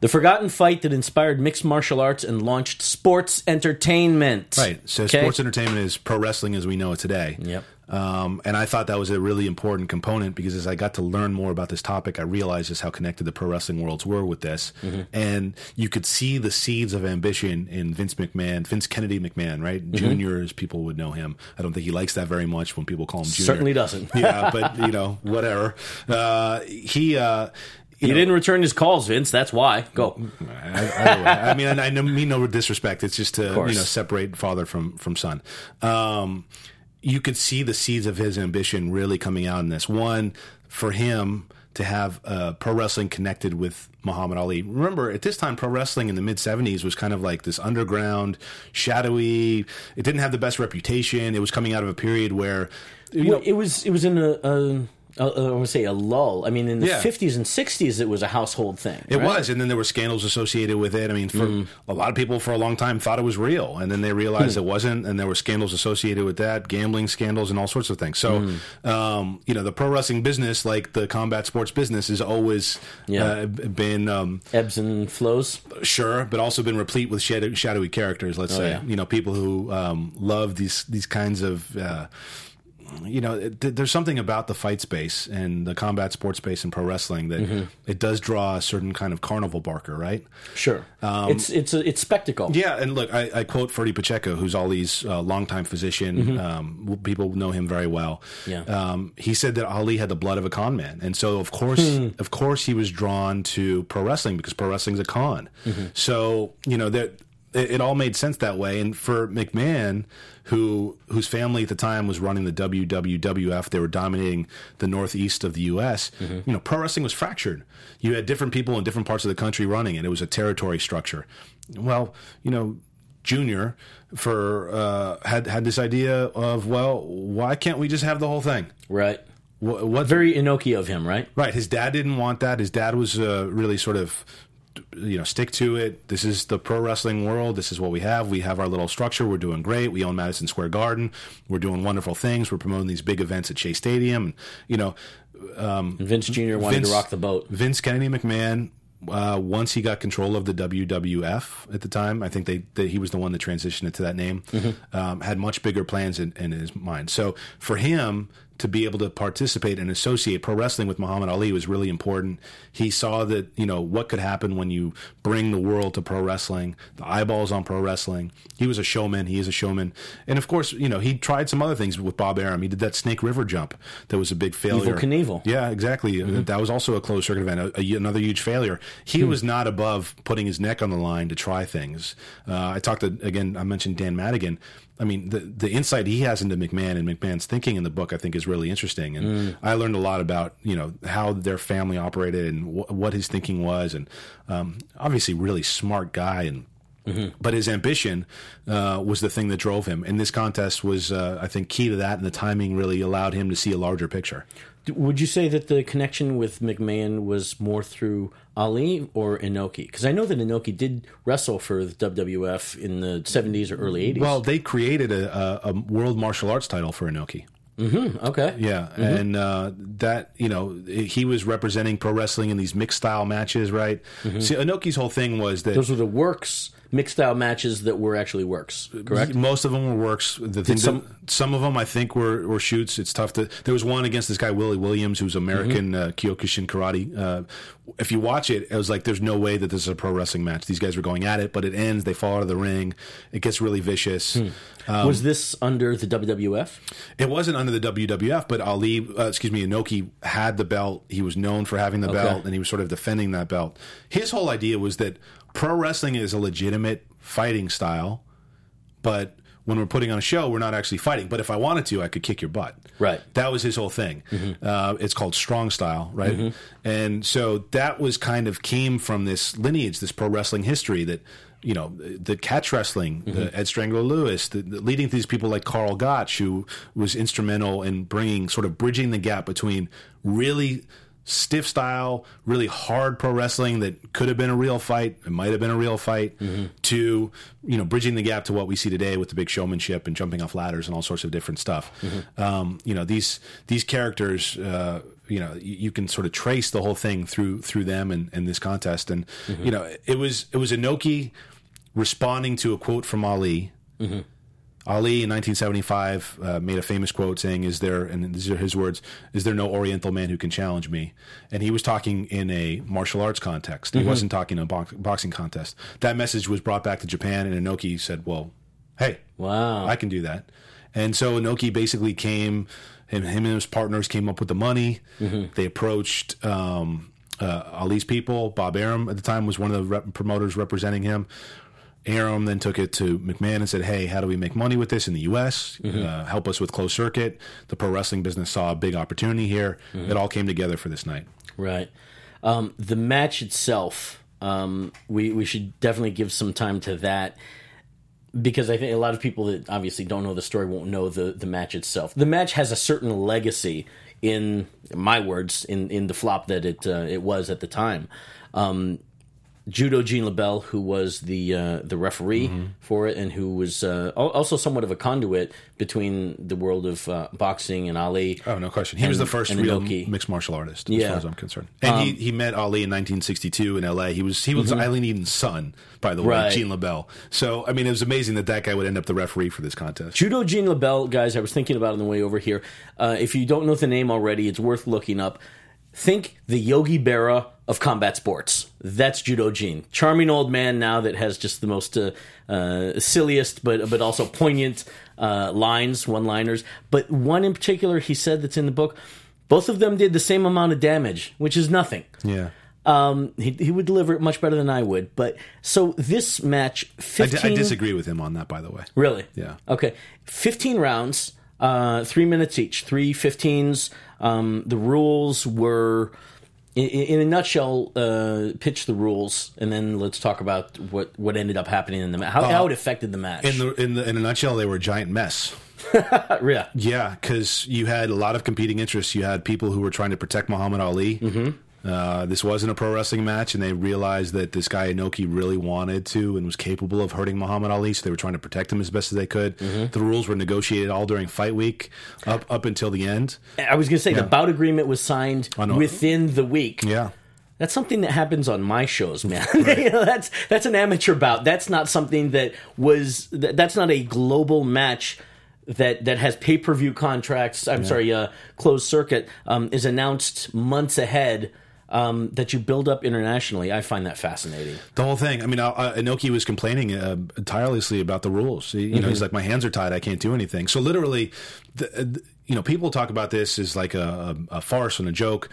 The forgotten fight that inspired mixed martial arts and launched sports entertainment. right. So, Okay? sports entertainment is pro wrestling as we know it today. Yep. Um, and I thought that was a really important component because as I got to learn more about this topic, I realized just how connected the pro wrestling worlds were with this. Mm-hmm. And you could see the seeds of ambition in Vince McMahon, Vince Kennedy McMahon, right? Mm-hmm. Junior, as people would know him. I don't think he likes that very much when people call him Junior. Certainly doesn't. yeah, but you know, whatever. Uh, he. Uh, you He know, didn't return his calls, Vince. That's why. Go. I, either. I mean, I, I mean no disrespect. It's just to you know separate father from from son. Um, you could see the seeds of his ambition really coming out in this. One for him to have uh, pro wrestling connected with Muhammad Ali. Remember, at this time, pro wrestling in the mid '70s was kind of like this underground, shadowy. It didn't have the best reputation. It was coming out of a period where. You Well, know, it was it was in a, a, a I want to say a lull. I mean, in the Yeah. fifties and sixties, it was a household thing. It right? was, and then there were scandals associated with it. I mean, for Mm. a lot of people for a long time thought it was real, and then they Hmm. realized it wasn't, and there were scandals associated with that, gambling scandals, and all sorts of things. So, Hmm. um, you know, the pro wrestling business, like the combat sports business, has always Yeah. uh, been um, ebbs and flows. sure, but also been replete with shadow, shadowy characters. Let's say, Oh, yeah. you know, people who um, love these these kinds of. Uh, you know, th- there's something about the fight space and the combat sports space and pro wrestling that Mm-hmm. it does draw a certain kind of carnival barker, right? Sure, it's it's a, it's spectacle. Um, Yeah, and look, I, I quote Ferdie Pacheco, who's Ali's uh, longtime physician. Um, people know him very well. Mm-hmm. Yeah. Um, he said that Ali had the blood of a con man, and so of course, Hmm. of course, he was drawn to pro wrestling because pro wrestling's a con. Mm-hmm. So you know that. It, it all made sense that way, and for McMahon, who whose family at the time was running the WWWF, they were dominating the northeast of the U.S. Mm-hmm. You know, pro wrestling was fractured. You had different people in different parts of the country running it. It was a territory structure. Well, you know, Junior for uh, had had this idea of well, why can't we just have the whole thing? Right. What, what Very Inoki of him, right? Right. His dad didn't want that. His dad was uh, really sort of, you know, stick to it. This is the pro wrestling world. This is what we have. We have our little structure. We're doing great. We own Madison Square Garden. We're doing wonderful things. We're promoting these big events at Shea Stadium. and You know, And Vince Jr. wanted Vince- to rock the boat. Vince Kennedy McMahon. Uh, once he got control of the WWF at the time, I think they, that he was the one that transitioned it to that name. Um, had much bigger plans in, in his mind. So for him to be able to participate and associate pro wrestling with Muhammad Ali was really important. He saw that you know what could happen when you bring the world to pro wrestling, the eyeballs on pro wrestling. He was a showman. He is a showman, and of course, you know he tried some other things with Bob Arum. He did that Snake River jump that was a big failure. Evel Knievel. Yeah, exactly. Uh, mm-hmm. That was also a closed circuit event, a, a- another huge failure. He hmm. was not above putting his neck on the line to try things. Uh, I talked to again. I mentioned Dan Madigan. I mean, the the insight he has into McMahon and McMahon's thinking in the book, I think, is really interesting. And I learned a lot about you know how their family operated and wh- what his thinking was, and um, obviously, really smart guy and. But his ambition uh, was the thing that drove him, and this contest was, uh, I think, key to that. And the timing really allowed him to see a larger picture. Would you say that the connection with McMahon was more through Ali or Inoki? Because I know that Inoki did wrestle for the WWF in the 70s or early 80s. Well, they created a, a, a world martial arts title for Inoki. Mm-hmm. Okay. Yeah, mm-hmm. and uh, that you know he was representing pro wrestling in these mixed style matches, right? Mm-hmm. See, Inoki's whole thing was that Those were the works mixed style matches that were actually works, correct? Most of them were works. The thing some- some some of them I think were, were shoots. It's tough to. There was one against this guy Willie Williams, who's American uh, Kyokushin karate. Uh, if you watch it, it was like there's no way that this is a pro wrestling match. These guys are going at it, but it ends. They fall out of the ring. It gets really vicious. was this under the WWF? It wasn't under the WWF, but Ali, uh, excuse me, Inoki had the belt. He was known for having the belt, and he was sort of defending that belt. His whole idea was that pro wrestling is a legitimate fighting style, but when we're putting on a show, we're not actually fighting. But if I wanted to, I could kick your butt. Right. That was his whole thing. Mm-hmm. Uh, it's called strong style, right? Mm-hmm. And so that was kind of came from this lineage, this pro wrestling history that. You know the catch wrestling, the mm-hmm. Ed Strangler Lewis, the, the leading to these people like Karl Gotch, who was instrumental in bringing sort of bridging the gap between really stiff style, really hard pro wrestling that could have been a real fight, it might have been a real fight, to you know bridging the gap to what we see today with the big showmanship and jumping off ladders and all sorts of different stuff. Um, you know these these characters. Uh, you know, you, can sort of trace the whole thing through through them and, and this contest, and you know, it was it was Inoki responding to a quote from Ali. Ali in 1975 uh, made a famous quote saying, "Is there?" and these are his words: "Is there no Oriental man who can challenge me?" And he was talking in a martial arts context. He wasn't talking in a box, boxing contest. That message was brought back to Japan, and Inoki said, "Well, hey, Wow. I can do that." And so Inoki basically came, him, him and his partners came up with the money. They approached um, uh, Ali's people. Bob Arum at the time was one of the rep- promoters representing him. Arum then took it to McMahon and said, "Hey, how do we make money with this in the U.S.? Uh, help us with closed circuit." The pro wrestling business saw a big opportunity here. It all came together for this night. Right. Um, the match itself, um, we we should definitely give some time to that because I think a lot of people that obviously don't know the story won't know the the match itself. The match has a certain legacy in my words in in the flop that it uh, it was at the time. Um, Judo Gene LeBell, who was the uh, the referee for it, and who was uh, also somewhat of a conduit between the world of uh, boxing and Ali. Oh, no question. He was the first real Inoki. mixed martial artist, as Yeah. Um, far as I'm concerned. And he, he met Ali in 1962 in L.A. He was he was Aileen Eaton's son, by the way, Mm-hmm. Right. Gene LeBell. So, I mean, it was amazing that that guy would end up the referee for this contest. Judo Gene LeBell, guys, I was thinking about on the way over here. Uh, if you don't know the name already, it's worth looking up. Think the Yogi Berra of combat sports. That's Judo Gene. Charming old man now that has just the most uh, uh, silliest but but also poignant uh, lines, one liners. But one in particular, he said that's in the book. Both of them did the same amount of damage, which is nothing. Yeah. Um, he, he would deliver it much better than I would. But so this match, I, fifteen. di- I disagree with him on that, by the way. Really? Yeah. Okay. 15 rounds, uh, three minutes each, three 15s. Um, the rules were, in, in a nutshell, uh, pitch the rules, and then let's talk about what, what ended up happening in the match, how, how it affected the match. In the in the in a nutshell, they were a giant mess. Uh, yeah. Yeah, because you had a lot of competing interests. You had people who were trying to protect Muhammad Ali. Mm-hmm. Uh, this wasn't a pro wrestling match, and they realized that this guy Inoki really wanted to and was capable of hurting Muhammad Ali, so they were trying to protect him as best as they could. The rules were negotiated all during fight week, up up until the end. I was going to say the bout agreement was signed within the week. Yeah, That's something that happens on my shows, man. You know, that's that's an amateur bout. That's not something that was. That, that's not a global match that that has pay per view contracts. I'm sorry, uh, closed circuit um, is announced months ahead. Um, that you build up internationally, I find that fascinating. the whole thing. I mean, uh, uh, Inoki was complaining uh, tirelessly about the rules. You know, he's like, my hands are tied. I can't do anything. So literally, the, uh, the- you know, people talk about this as like a, a, a farce and a joke.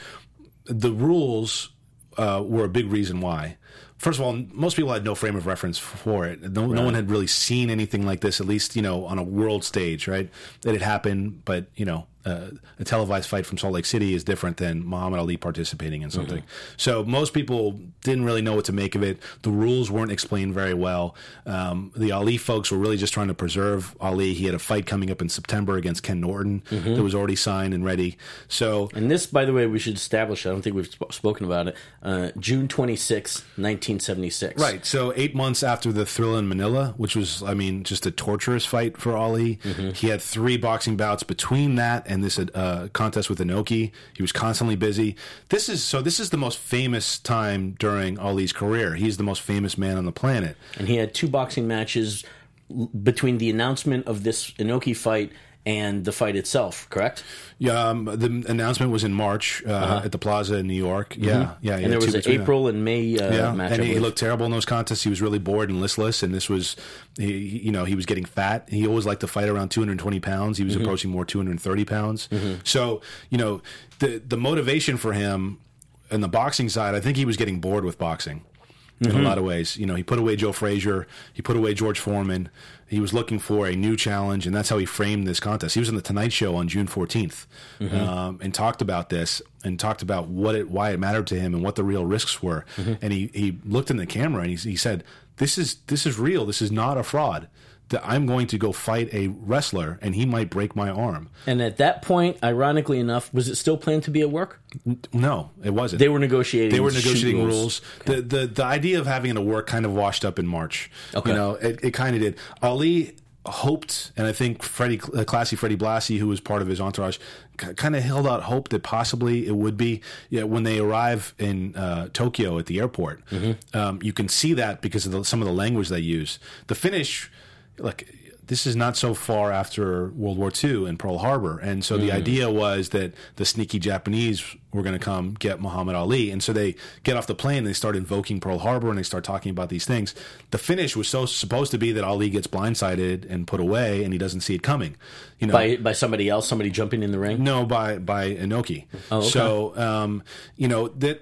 The rules uh, were a big reason why. First of all, most people had no frame of reference for it. No, no one had really seen anything like this, at least you know, on a world stage, right? That it happened, but you know, uh, a televised fight from Salt Lake City is different than Muhammad Ali participating in something. So most people didn't really know what to make of it. The rules weren't explained very well. Um, the Ali folks were really just trying to preserve Ali. He had a fight coming up in September against Ken Norton that was already signed and ready. So And this, by the way, we should establish. I don't think we've sp- spoken about it. Uh, June 26, 1976. Right. So eight months after the Thrilla in Manila, which was, I mean, just a torturous fight for Ali, he had three boxing bouts between that and this uh, contest with Inoki. He was constantly busy. This is so. This is the most famous time during Ali's career. He's the most famous man on the planet. And he had two boxing matches between the announcement of this Inoki fight and the fight itself, correct? Yeah, um, the announcement was in March uh, at the Plaza in New York. Yeah, yeah. he Uh-huh. and there was an. April and May uh, Yeah, match. and he, looked terrible in those contests. He was really bored and listless, and this was, he, you know, he was getting fat. He always liked to fight around 220 pounds. He was Mm-hmm. approaching more 230 pounds. So, you know, the the motivation for him and the boxing side, I think he was getting bored with boxing. In Mm-hmm. a lot of ways, you know, he put away Joe Frazier, he put away George Foreman. He was looking for a new challenge, and that's how he framed this contest. He was on the Tonight Show on June 14th, Mm-hmm. um, and talked about this and talked about what it, why it mattered to him, and what the real risks were. Mm-hmm. And he, he looked in the camera and he, he said, "This is this is real. This is not a fraud. That I'm going to go fight a wrestler, and he might break my arm." And at that point, ironically enough, was it still planned to be at work? No, it wasn't. They were negotiating. they were negotiating rules. The, the the idea of having it at work kind of washed up in March. Okay. You know, it, it kind of did. Ali hoped, and I think Freddie, uh, classy Freddie Blassie, who was part of his entourage, kind of held out hope that possibly it would be. Yeah, when they arrive in uh, Tokyo at the airport, um, you can see that because of the, some of the language they use. The finish, like. This is not so far after World War II and Pearl Harbor, and so the idea was that the sneaky Japanese were going to come get Muhammad Ali, and so they get off the plane and they start invoking Pearl Harbor and they start talking about these things. The finish was so supposed to be that Ali gets blindsided and put away, and he doesn't see it coming. You know, by by somebody else, somebody jumping in the ring. no, by by Inoki. Oh, okay. So um, you know that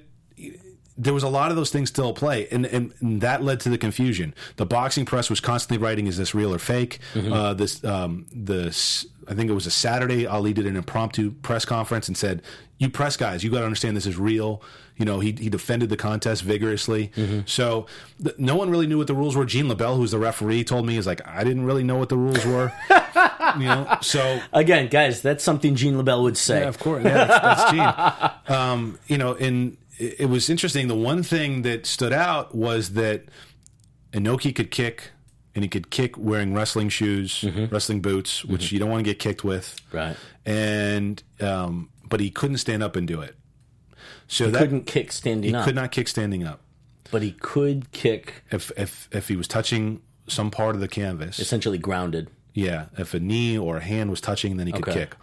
there was a lot of those things still play, and, and, and that led to the confusion. The boxing press was constantly writing, "Is this real or fake?" Mm-hmm. Uh, this um, this I think it was a Saturday. Ali did an impromptu press conference and said, "You press guys, you got to understand this is real." You know, he he defended the contest vigorously. Mm-hmm. So th- no one really knew what the rules were. Gene LeBell, who's the referee, told me is like, I didn't really know what the rules were. you know, so Again, guys, that's something Gene LeBell would say. yeah, of course. Yeah, that's, that's Gene. Um, you know, and it, it was interesting. The one thing that stood out was that Inoki could kick, and he could kick wearing wrestling shoes, wrestling boots, which you don't want to get kicked with. Right. And um, but he couldn't stand up and do it. So He that couldn't kick standing he up, could not kick standing up. but he could kick If if if he was touching some part of the canvas, essentially grounded. Yeah, if a knee or a hand was touching, then he could Okay. kick.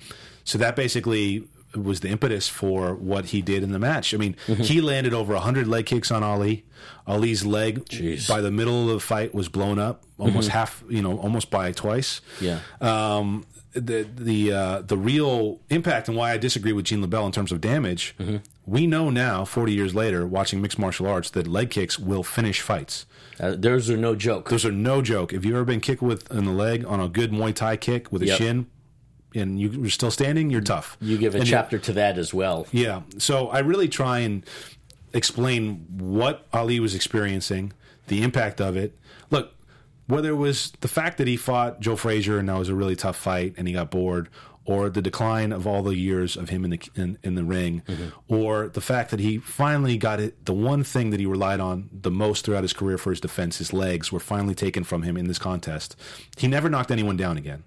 So that basically was the impetus for what he did in the match. I mean, he landed over 100 leg kicks on Ali. Ali's leg Jeez. by the middle of the fight was blown up almost half, you know, almost by twice. Yeah. Um, the the uh, the real impact and why I disagree with Gene LeBell in terms of damage, we know now, 40 years later, watching mixed martial arts, that leg kicks will finish fights. Uh, those are no joke. Those are no joke. If you've ever been kicked with in the leg on a good Muay Thai kick with a Yep. shin, and you- you're still standing, you're tough. you give a And chapter to that as well. Yeah. So I really try and explain what Ali was experiencing, the impact of it. Look, whether it was the fact that he fought Joe Frazier and that was a really tough fight and he got bored, or the decline of all the years of him in the in, in the ring, mm-hmm. or the fact that he finally got it. The one thing that he relied on the most throughout his career for his defense, his legs, were finally taken from him in this contest. He never knocked anyone down again.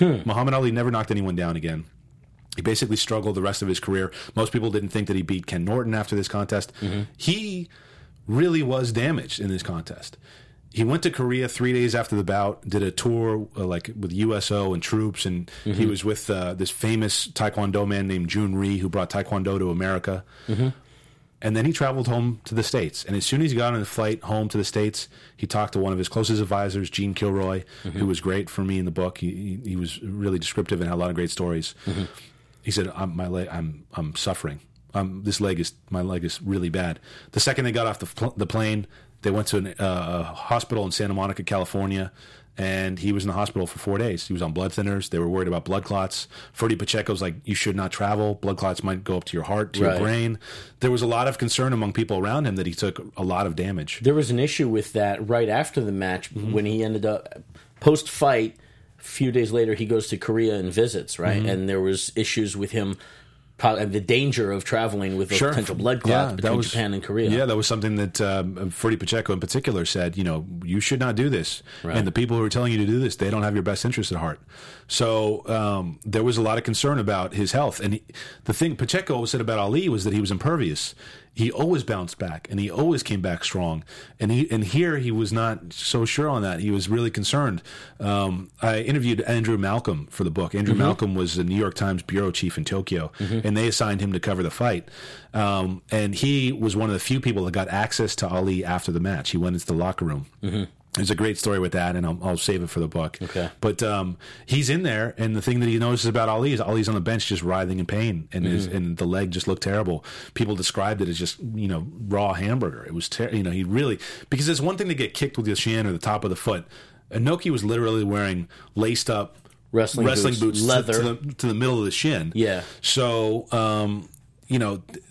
Muhammad Ali never knocked anyone down again. He basically struggled the rest of his career. Most people didn't think that he beat Ken Norton after this contest. He really was damaged in this contest. He went to Korea three days after the bout, did a tour uh, like with USO and troops, and he was with uh, this famous Taekwondo man named Jhoon Rhee who brought Taekwondo to America. And then he traveled home to the States. And as soon as he got on the flight home to the States, he talked to one of his closest advisors, Gene Kilroy, who was great for me in the book. He, he, he was really descriptive and had a lot of great stories. He said, I'm, "My leg, I'm, I'm suffering. Um, this leg is, my leg is really bad." The second they got off the, pl- the plane, they went to an, uh, a hospital in Santa Monica, California, and he was in the hospital for four days. He was on blood thinners. They were worried about blood clots. Ferdie Pacheco's like, "You should not travel. Blood clots might go up to your heart, to Right. your brain." There was a lot of concern among people around him that he took a lot of damage. There was an issue with that right after the match Mm-hmm. when he ended up post fight. A few days later, he goes to Korea and visits, right? Mm-hmm. And there was issues with him pro- the danger of traveling with a potential blood clot between Japan and Korea. Yeah, that was something that um, Ferdie Pacheco in particular said. You know, you should not do this, Right. and the people who are telling you to do this, they don't have your best interest at heart. So um, there was a lot of concern about his health, and he, the thing Pacheco said about Ali was that he was impervious. He always bounced back, and he always came back strong. And he and here he was not so sure on that. He was really concerned. Um, I interviewed Andrew Malcolm for the book. Andrew Malcolm was the New York Times bureau chief in Tokyo, and they assigned him to cover the fight. Um, and he was one of the few people that got access to Ali after the match. He went into the locker room. There's a great story with that, and I'll, I'll save it for the book. Okay. But um, he's in there, and the thing that he notices about Ali is Ali's on the bench just writhing in pain, and his, and the leg just looked terrible. People described it as just you know raw hamburger. It was ter- you know he really because it's one thing to get kicked with your shin or the top of the foot. Inoki was literally wearing laced up Wrestling boots, boots, to- leather. to, the, to the middle of the shin. Yeah. So um, you know. th-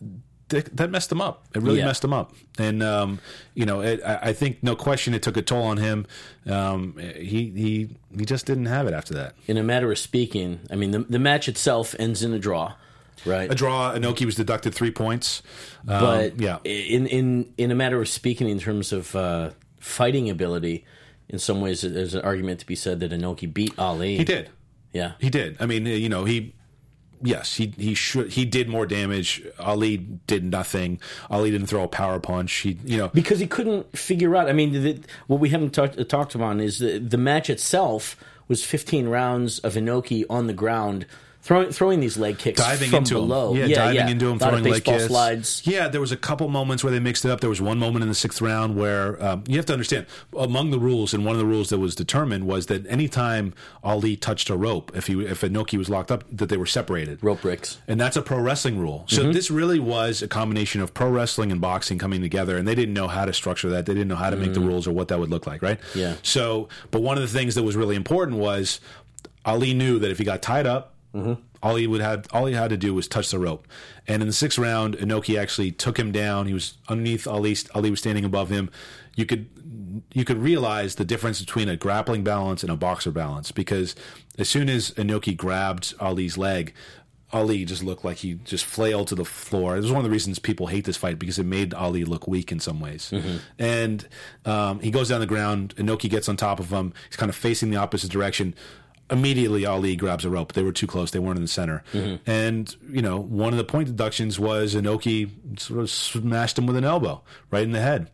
that messed him up. It really Yeah. messed him up, and um, you know, it, I, I think no question it took a toll on him. Um, he he he just didn't have it after that. In a matter of speaking, I mean, the, the match itself ends in a draw, right? A draw. Inoki was deducted three points. Um, but yeah, in in in a matter of speaking, in terms of uh, fighting ability, in some ways, there's an argument to be said that Inoki beat Ali. he did. yeah. He did. I mean, you know, he. Yes, he he should he did more damage. Ali did nothing. Ali didn't throw a power punch. He you know because he couldn't figure out. I mean, the, what we haven't talked talked about is the, the match itself was 15 rounds of Inoki on the ground. Throwing, throwing these leg kicks diving from into below, him. Yeah, diving yeah. into him, A lot of throwing leg kicks. slides. Yeah, there was a couple moments where they mixed it up. There was one moment in the sixth round where um, you have to understand among the rules, and one of the rules that was determined was that anytime Ali touched a rope, if he if Inoki was locked up, that they were separated. Rope breaks. And that's a pro wrestling rule. So this really was a combination of pro wrestling and boxing coming together, and they didn't know how to structure that. They didn't know how to make the rules or what that would look like, right? Yeah. So, but one of the things that was really important was Ali knew that if he got tied up, all he would have all he had to do was touch the rope. And in the sixth round, Inoki actually took him down. He was underneath Ali. Ali was standing above him. You could you could realize the difference between a grappling balance and a boxer balance because as soon as Inoki grabbed Ali's leg. Ali just looked like he just flailed to the floor. It was one of the reasons people hate this fight because it made Ali look weak in some ways. And um, he goes down the ground. Inoki gets on top of him. He's kind of facing the opposite direction immediately Ali grabs a rope. They were too close. They weren't in the center. And, you know, one of the point deductions was Inoki sort of smashed him with an elbow right in the head.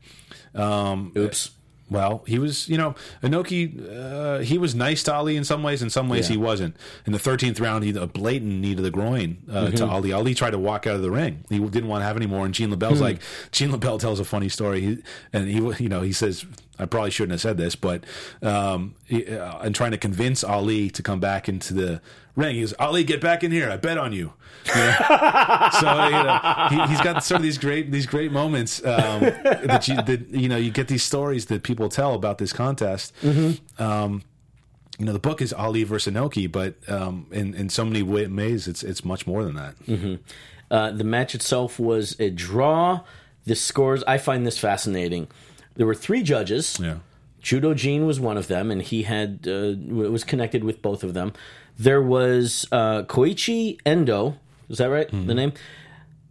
Um, Oops. Well, he was, you know, Inoki, uh, he was nice to Ali in some ways. In some ways, Yeah. he wasn't. In the 13th round, he a blatant knee to the groin uh, to Ali. Ali tried to walk out of the ring. He didn't want to have any more. And Gene LeBell's like, Gene LeBell tells a funny story. He, and he, you know, he says, I probably shouldn't have said this, but um, he, uh, and trying to convince Ali to come back into the ring, he goes, Ali, get back in here. I bet on you. You know? so you know, he, he's got sort of these great these great moments um, that you that you know you get these stories that people tell about this contest. Um, you know, the book is Ali versus Inoki, but um, in in so many ways, it's it's much more than that. Uh, the match itself was a draw. The scores, I find this fascinating. There were three judges. Yeah. Judo Gene was one of them, and he had uh, was connected with both of them. There was uh, Koichi Endo. Is that right? The name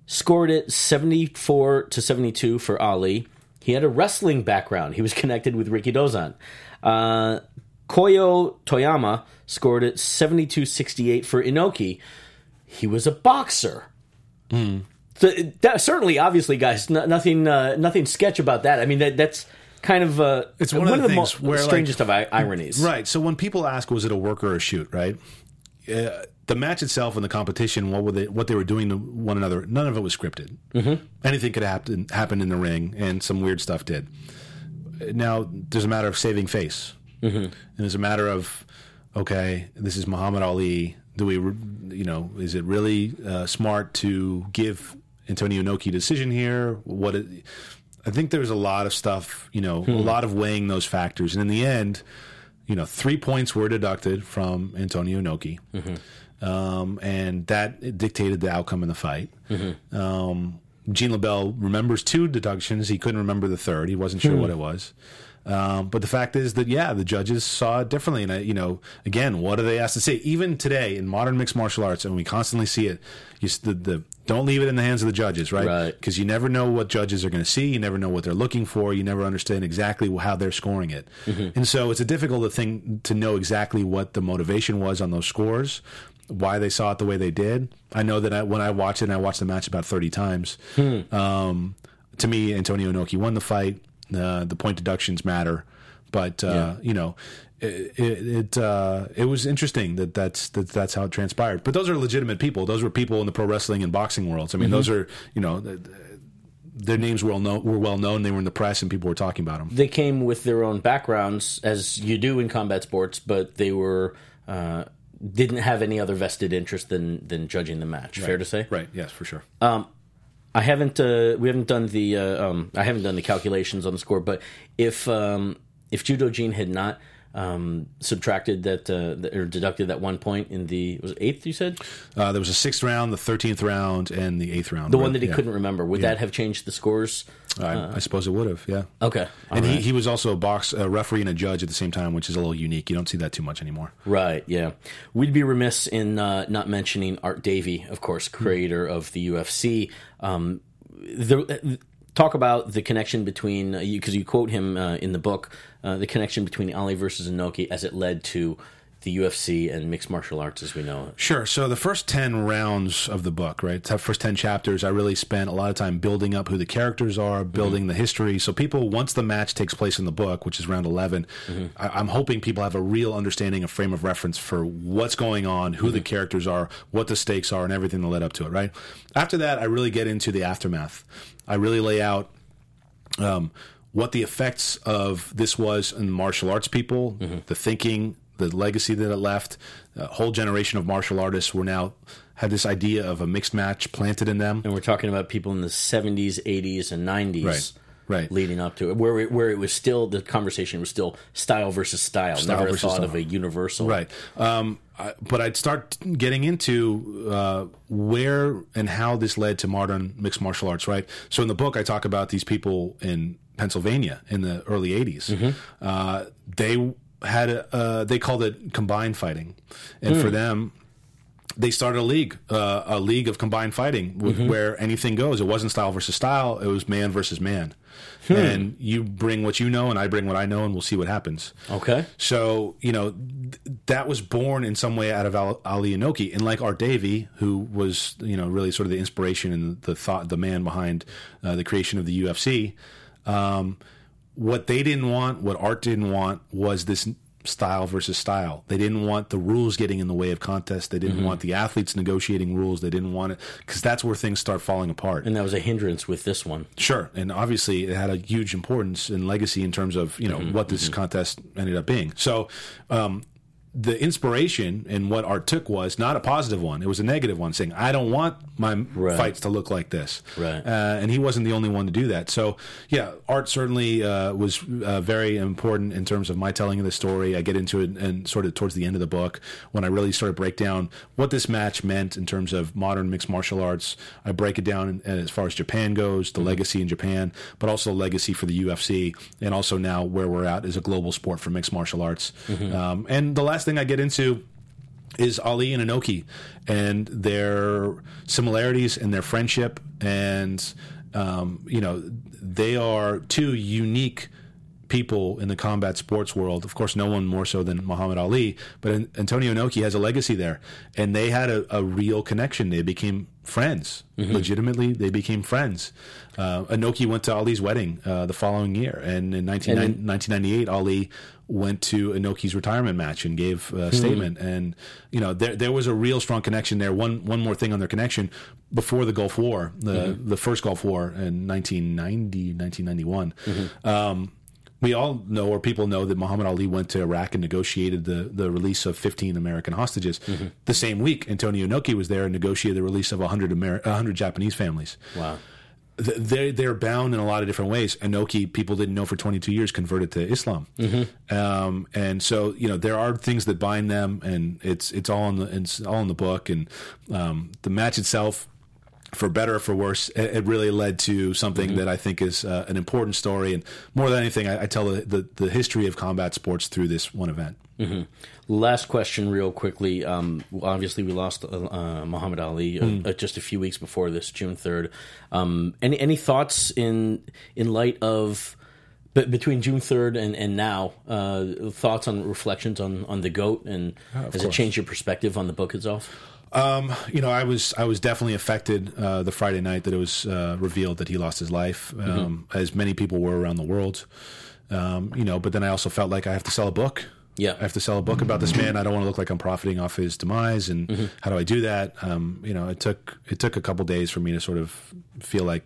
scored it seventy four to seventy two for Ali. He had a wrestling background. He was connected with Rikidozan. Uh, Koyo Toyama scored it 72-68 for Inoki. He was a boxer. So, that, certainly, obviously, guys, no, nothing, uh, nothing sketch about that. I mean, that, that's kind of uh, It's one of the the things where, like- strangest of I- ironies. Right. So when people ask, was it a work or a shoot? Right. Uh, the match itself and the competition, what were they, what they were doing to one another, none of it was scripted. Mm-hmm. Anything could happen happen in the ring, and some weird stuff did. Now there's a matter of saving face, mm-hmm. and there's a matter of okay, this is Muhammad Ali. Do we, you know, is it really uh, smart to give Antonio Inoki decision here? What? It, I think there's a lot of stuff, you know, a lot of weighing those factors, and in the end, you know, three points were deducted from Antonio Inoki, um, and that dictated the outcome in the fight. Um, Gene LeBell remembers two deductions. He couldn't remember the third. He wasn't sure what it was. Um, but the fact is that yeah, the judges saw it differently, and I, you know, again, what are they asked to say? Even today in modern mixed martial arts, and we constantly see it. You the, the don't leave it in the hands of the judges, right? Right. Because you never know what judges are going to see. You never know what they're looking for. You never understand exactly how they're scoring it, and so it's a difficult thing to know exactly what the motivation was on those scores. Why they saw it the way they did. I know that I, when I watched it, and I watched the match about thirty times. Um, to me, Antonio Inoki won the fight. Uh, the point deductions matter, but uh, you know, it it it, uh, it was interesting that that's that that's how it transpired. But those are legitimate people. Those were people in the pro wrestling and boxing worlds. I mean, those are you know. th- th- Their names were well known. Were well known. They were in the press, and people were talking about them. They came with their own backgrounds, as you do in combat sports, but they were uh, didn't have any other vested interest than than judging the match. Fair to say, Right? Yes, for sure. I haven't. Uh, we haven't done the. Uh, um, I haven't done the calculations on the score. But if um, if Judo Gene had not um, subtracted that uh, th- or deducted that one point in the was it eighth, you said Uh, there was a sixth round, the thirteenth round, and the eighth round. the one that he couldn't remember. Would that have changed the scores? I, I suppose it would have. Yeah. Okay, And All he, he was also a box a referee and a judge at the same time, which is a little unique. You don't see that too much anymore. Right, yeah. We'd be remiss in uh, not mentioning Art Davie, of course, creator of the UFC. Um, the, talk about the connection between, because you, quote him uh, in the book, uh, the connection between Ali versus Inoki as it led to the UFC and mixed martial arts as we know it. Sure. So the first 10 rounds of the book, right? The first 10 chapters, I really spent a lot of time building up who the characters are, mm-hmm. building the history. So people, once the match takes place in the book, which is round 11, mm-hmm. I, I'm hoping people have a real understanding, a frame of reference for what's going on, who the mm-hmm. characters are, what the stakes are, and everything that led up to it, right? After that, I really get into the aftermath. I really lay out um, what the effects of this was in martial arts people, the thinking, the legacy that it left. A whole generation of martial artists were now had this idea of a mixed match planted in them. And we're talking about people in the 70s, 80s, and 90s. Right, right. Leading up to it, where it, where it was still the conversation was still style versus style. Style Never versus thought of a universal. Right. Um, I, but I'd start getting into uh, where and how this led to modern mixed martial arts, right? So in the book, I talk about these people in Pennsylvania in the early 80s. Uh, they had a, uh, they called it combined fighting. And for them, they started a league, uh, a league of combined fighting, w- where anything goes. It wasn't style versus style; it was man versus man. And you bring what you know, and I bring what I know, and we'll see what happens. Okay. So you know th- that was born in some way out of Al- Ali Inoki, and like Art Davie, who was you know really sort of the inspiration and the thought, the man behind uh, the creation of the UFC. Um, what they didn't want, what Art didn't want, was this style versus style. They didn't want the rules getting in the way of contests. They didn't mm-hmm. want the athletes negotiating rules. They didn't want it because that's where things start falling apart. And that was a hindrance with this one. Sure, and obviously it had a huge importance and legacy in terms of you know mm-hmm. what this mm-hmm. contest ended up being. So, um, the inspiration and what Art took was not a positive one; it was a negative one, saying, "I don't want my Right. fights to look like this." Right. uh, and he wasn't the only one to do that. So, yeah, Art certainly uh, was uh, very important in terms of my telling of the story. I get into it and sort of towards the end of the book when I really sort of break down what this match meant in terms of modern mixed martial arts. I break it down in, as far as Japan goes, the legacy in Japan, but also legacy for the UFC, and also now where we're at is a global sport for mixed martial arts. Um, and the last thing I get into is Ali and Inoki and their similarities and their friendship. And, um, you know, they are two unique people in the combat sports world. Of course, no one more so than Muhammad Ali, but An- Antonio Inoki has a legacy there. And they had a, a real connection. They became friends. Legitimately, they became friends. Uh, Inoki went to Ali's wedding uh, the following year. And in 19, And- 1998, Ali went to Inoki's retirement match and gave a statement. And you know, there there was a real strong connection there. One one more thing on their connection before the Gulf War, the mm-hmm. the first Gulf War in 1990, 1991. Um, we all know, or people know, that Muhammad Ali went to Iraq and negotiated the, the release of 15 American hostages. Mm-hmm. The same week, Antonio Inoki was there and negotiated the release of 100, Ameri- 100 Japanese families Wow. Th- they they're bound in a lot of different ways. Inoki, people didn't know for 22 years, converted to Islam, um, and so you know there are things that bind them, and it's it's all in the it's all in the book, and um, the match itself. for better or for worse, it, really led to something that I think is uh, an important story. And more than anything, I, I tell the, the, the history of combat sports through this one event. Last question, real quickly. Um, obviously, we lost uh, uh, Muhammad Ali uh, uh, just a few weeks before this, June third. Um, any any thoughts in in light of be- between June third and, and now? Uh, thoughts on reflections on, on the goat, and has it changed your perspective on the book itself? Um, you know, I was I was definitely affected uh, the Friday night that it was uh, revealed that he lost his life, um, as many people were around the world. Um, you know, but then I also felt like I have to sell a book. Yeah. I have to sell a book about this man. I don't want to look like I'm profiting off his demise. And how do I do that? Um, you know, it took it took a couple days for me to sort of feel like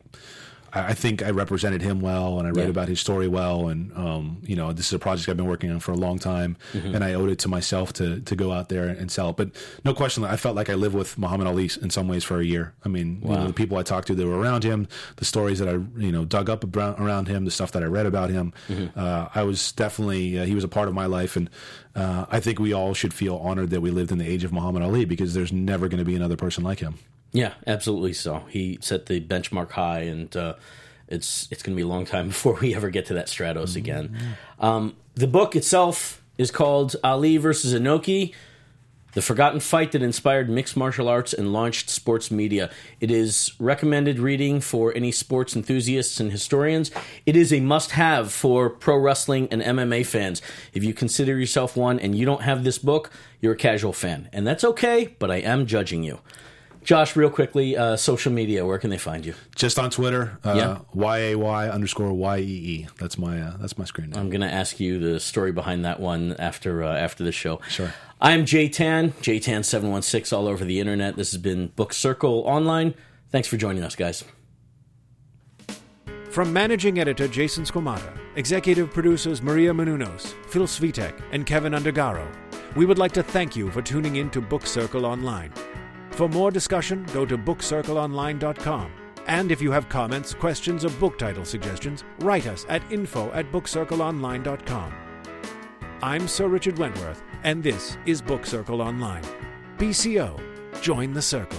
I, I think I represented him well, and I read Yeah. about his story well. And um, you know, this is a project I've been working on for a long time, and I owed it to myself to to go out there and sell it. But no question, I felt like I lived with Muhammad Ali in some ways for a year. I mean, you know, the people I talked to that were around him, the stories that I you know dug up around, around him, the stuff that I read about him. Uh, I was definitely uh, he was a part of my life, and uh, I think we all should feel honored that we lived in the age of Muhammad Ali because there's never going to be another person like him. Yeah, absolutely. So he set the benchmark high, and uh, it's it's going to be a long time before we ever get to that Stratos again. Um, the book itself is called Ali versus Inoki. The Forgotten Fight That Inspired Mixed Martial Arts and Launched Sports Media. It is recommended reading for any sports enthusiasts and historians. It is a must have for pro wrestling and MMA fans. If you consider yourself one and you don't have this book, you're a casual fan. And that's okay, but I am judging you. Josh, real quickly, uh, social media, where can they find you? Just on Twitter, uh, Yeah. Y A Y underscore Y E E. That's my uh, that's my screen name. I'm going to ask you the story behind that one after uh, after the show. Sure. I'm Jay Tan, JTan716 all over the internet. This has been Book Circle Online. Thanks for joining us, guys. From managing editor Jason Squamata, executive producers Maria Menounos, Phil Svitek, and Kevin Undergaro, we would like to thank you for tuning in to Book Circle Online. For more discussion, go to bookcircleonline.com. And if you have comments, questions, or book title suggestions, write us at info at bookcircleonline.com. I'm Sir Richard Wentworth, and this is Book Circle Online. BCO, join the circle.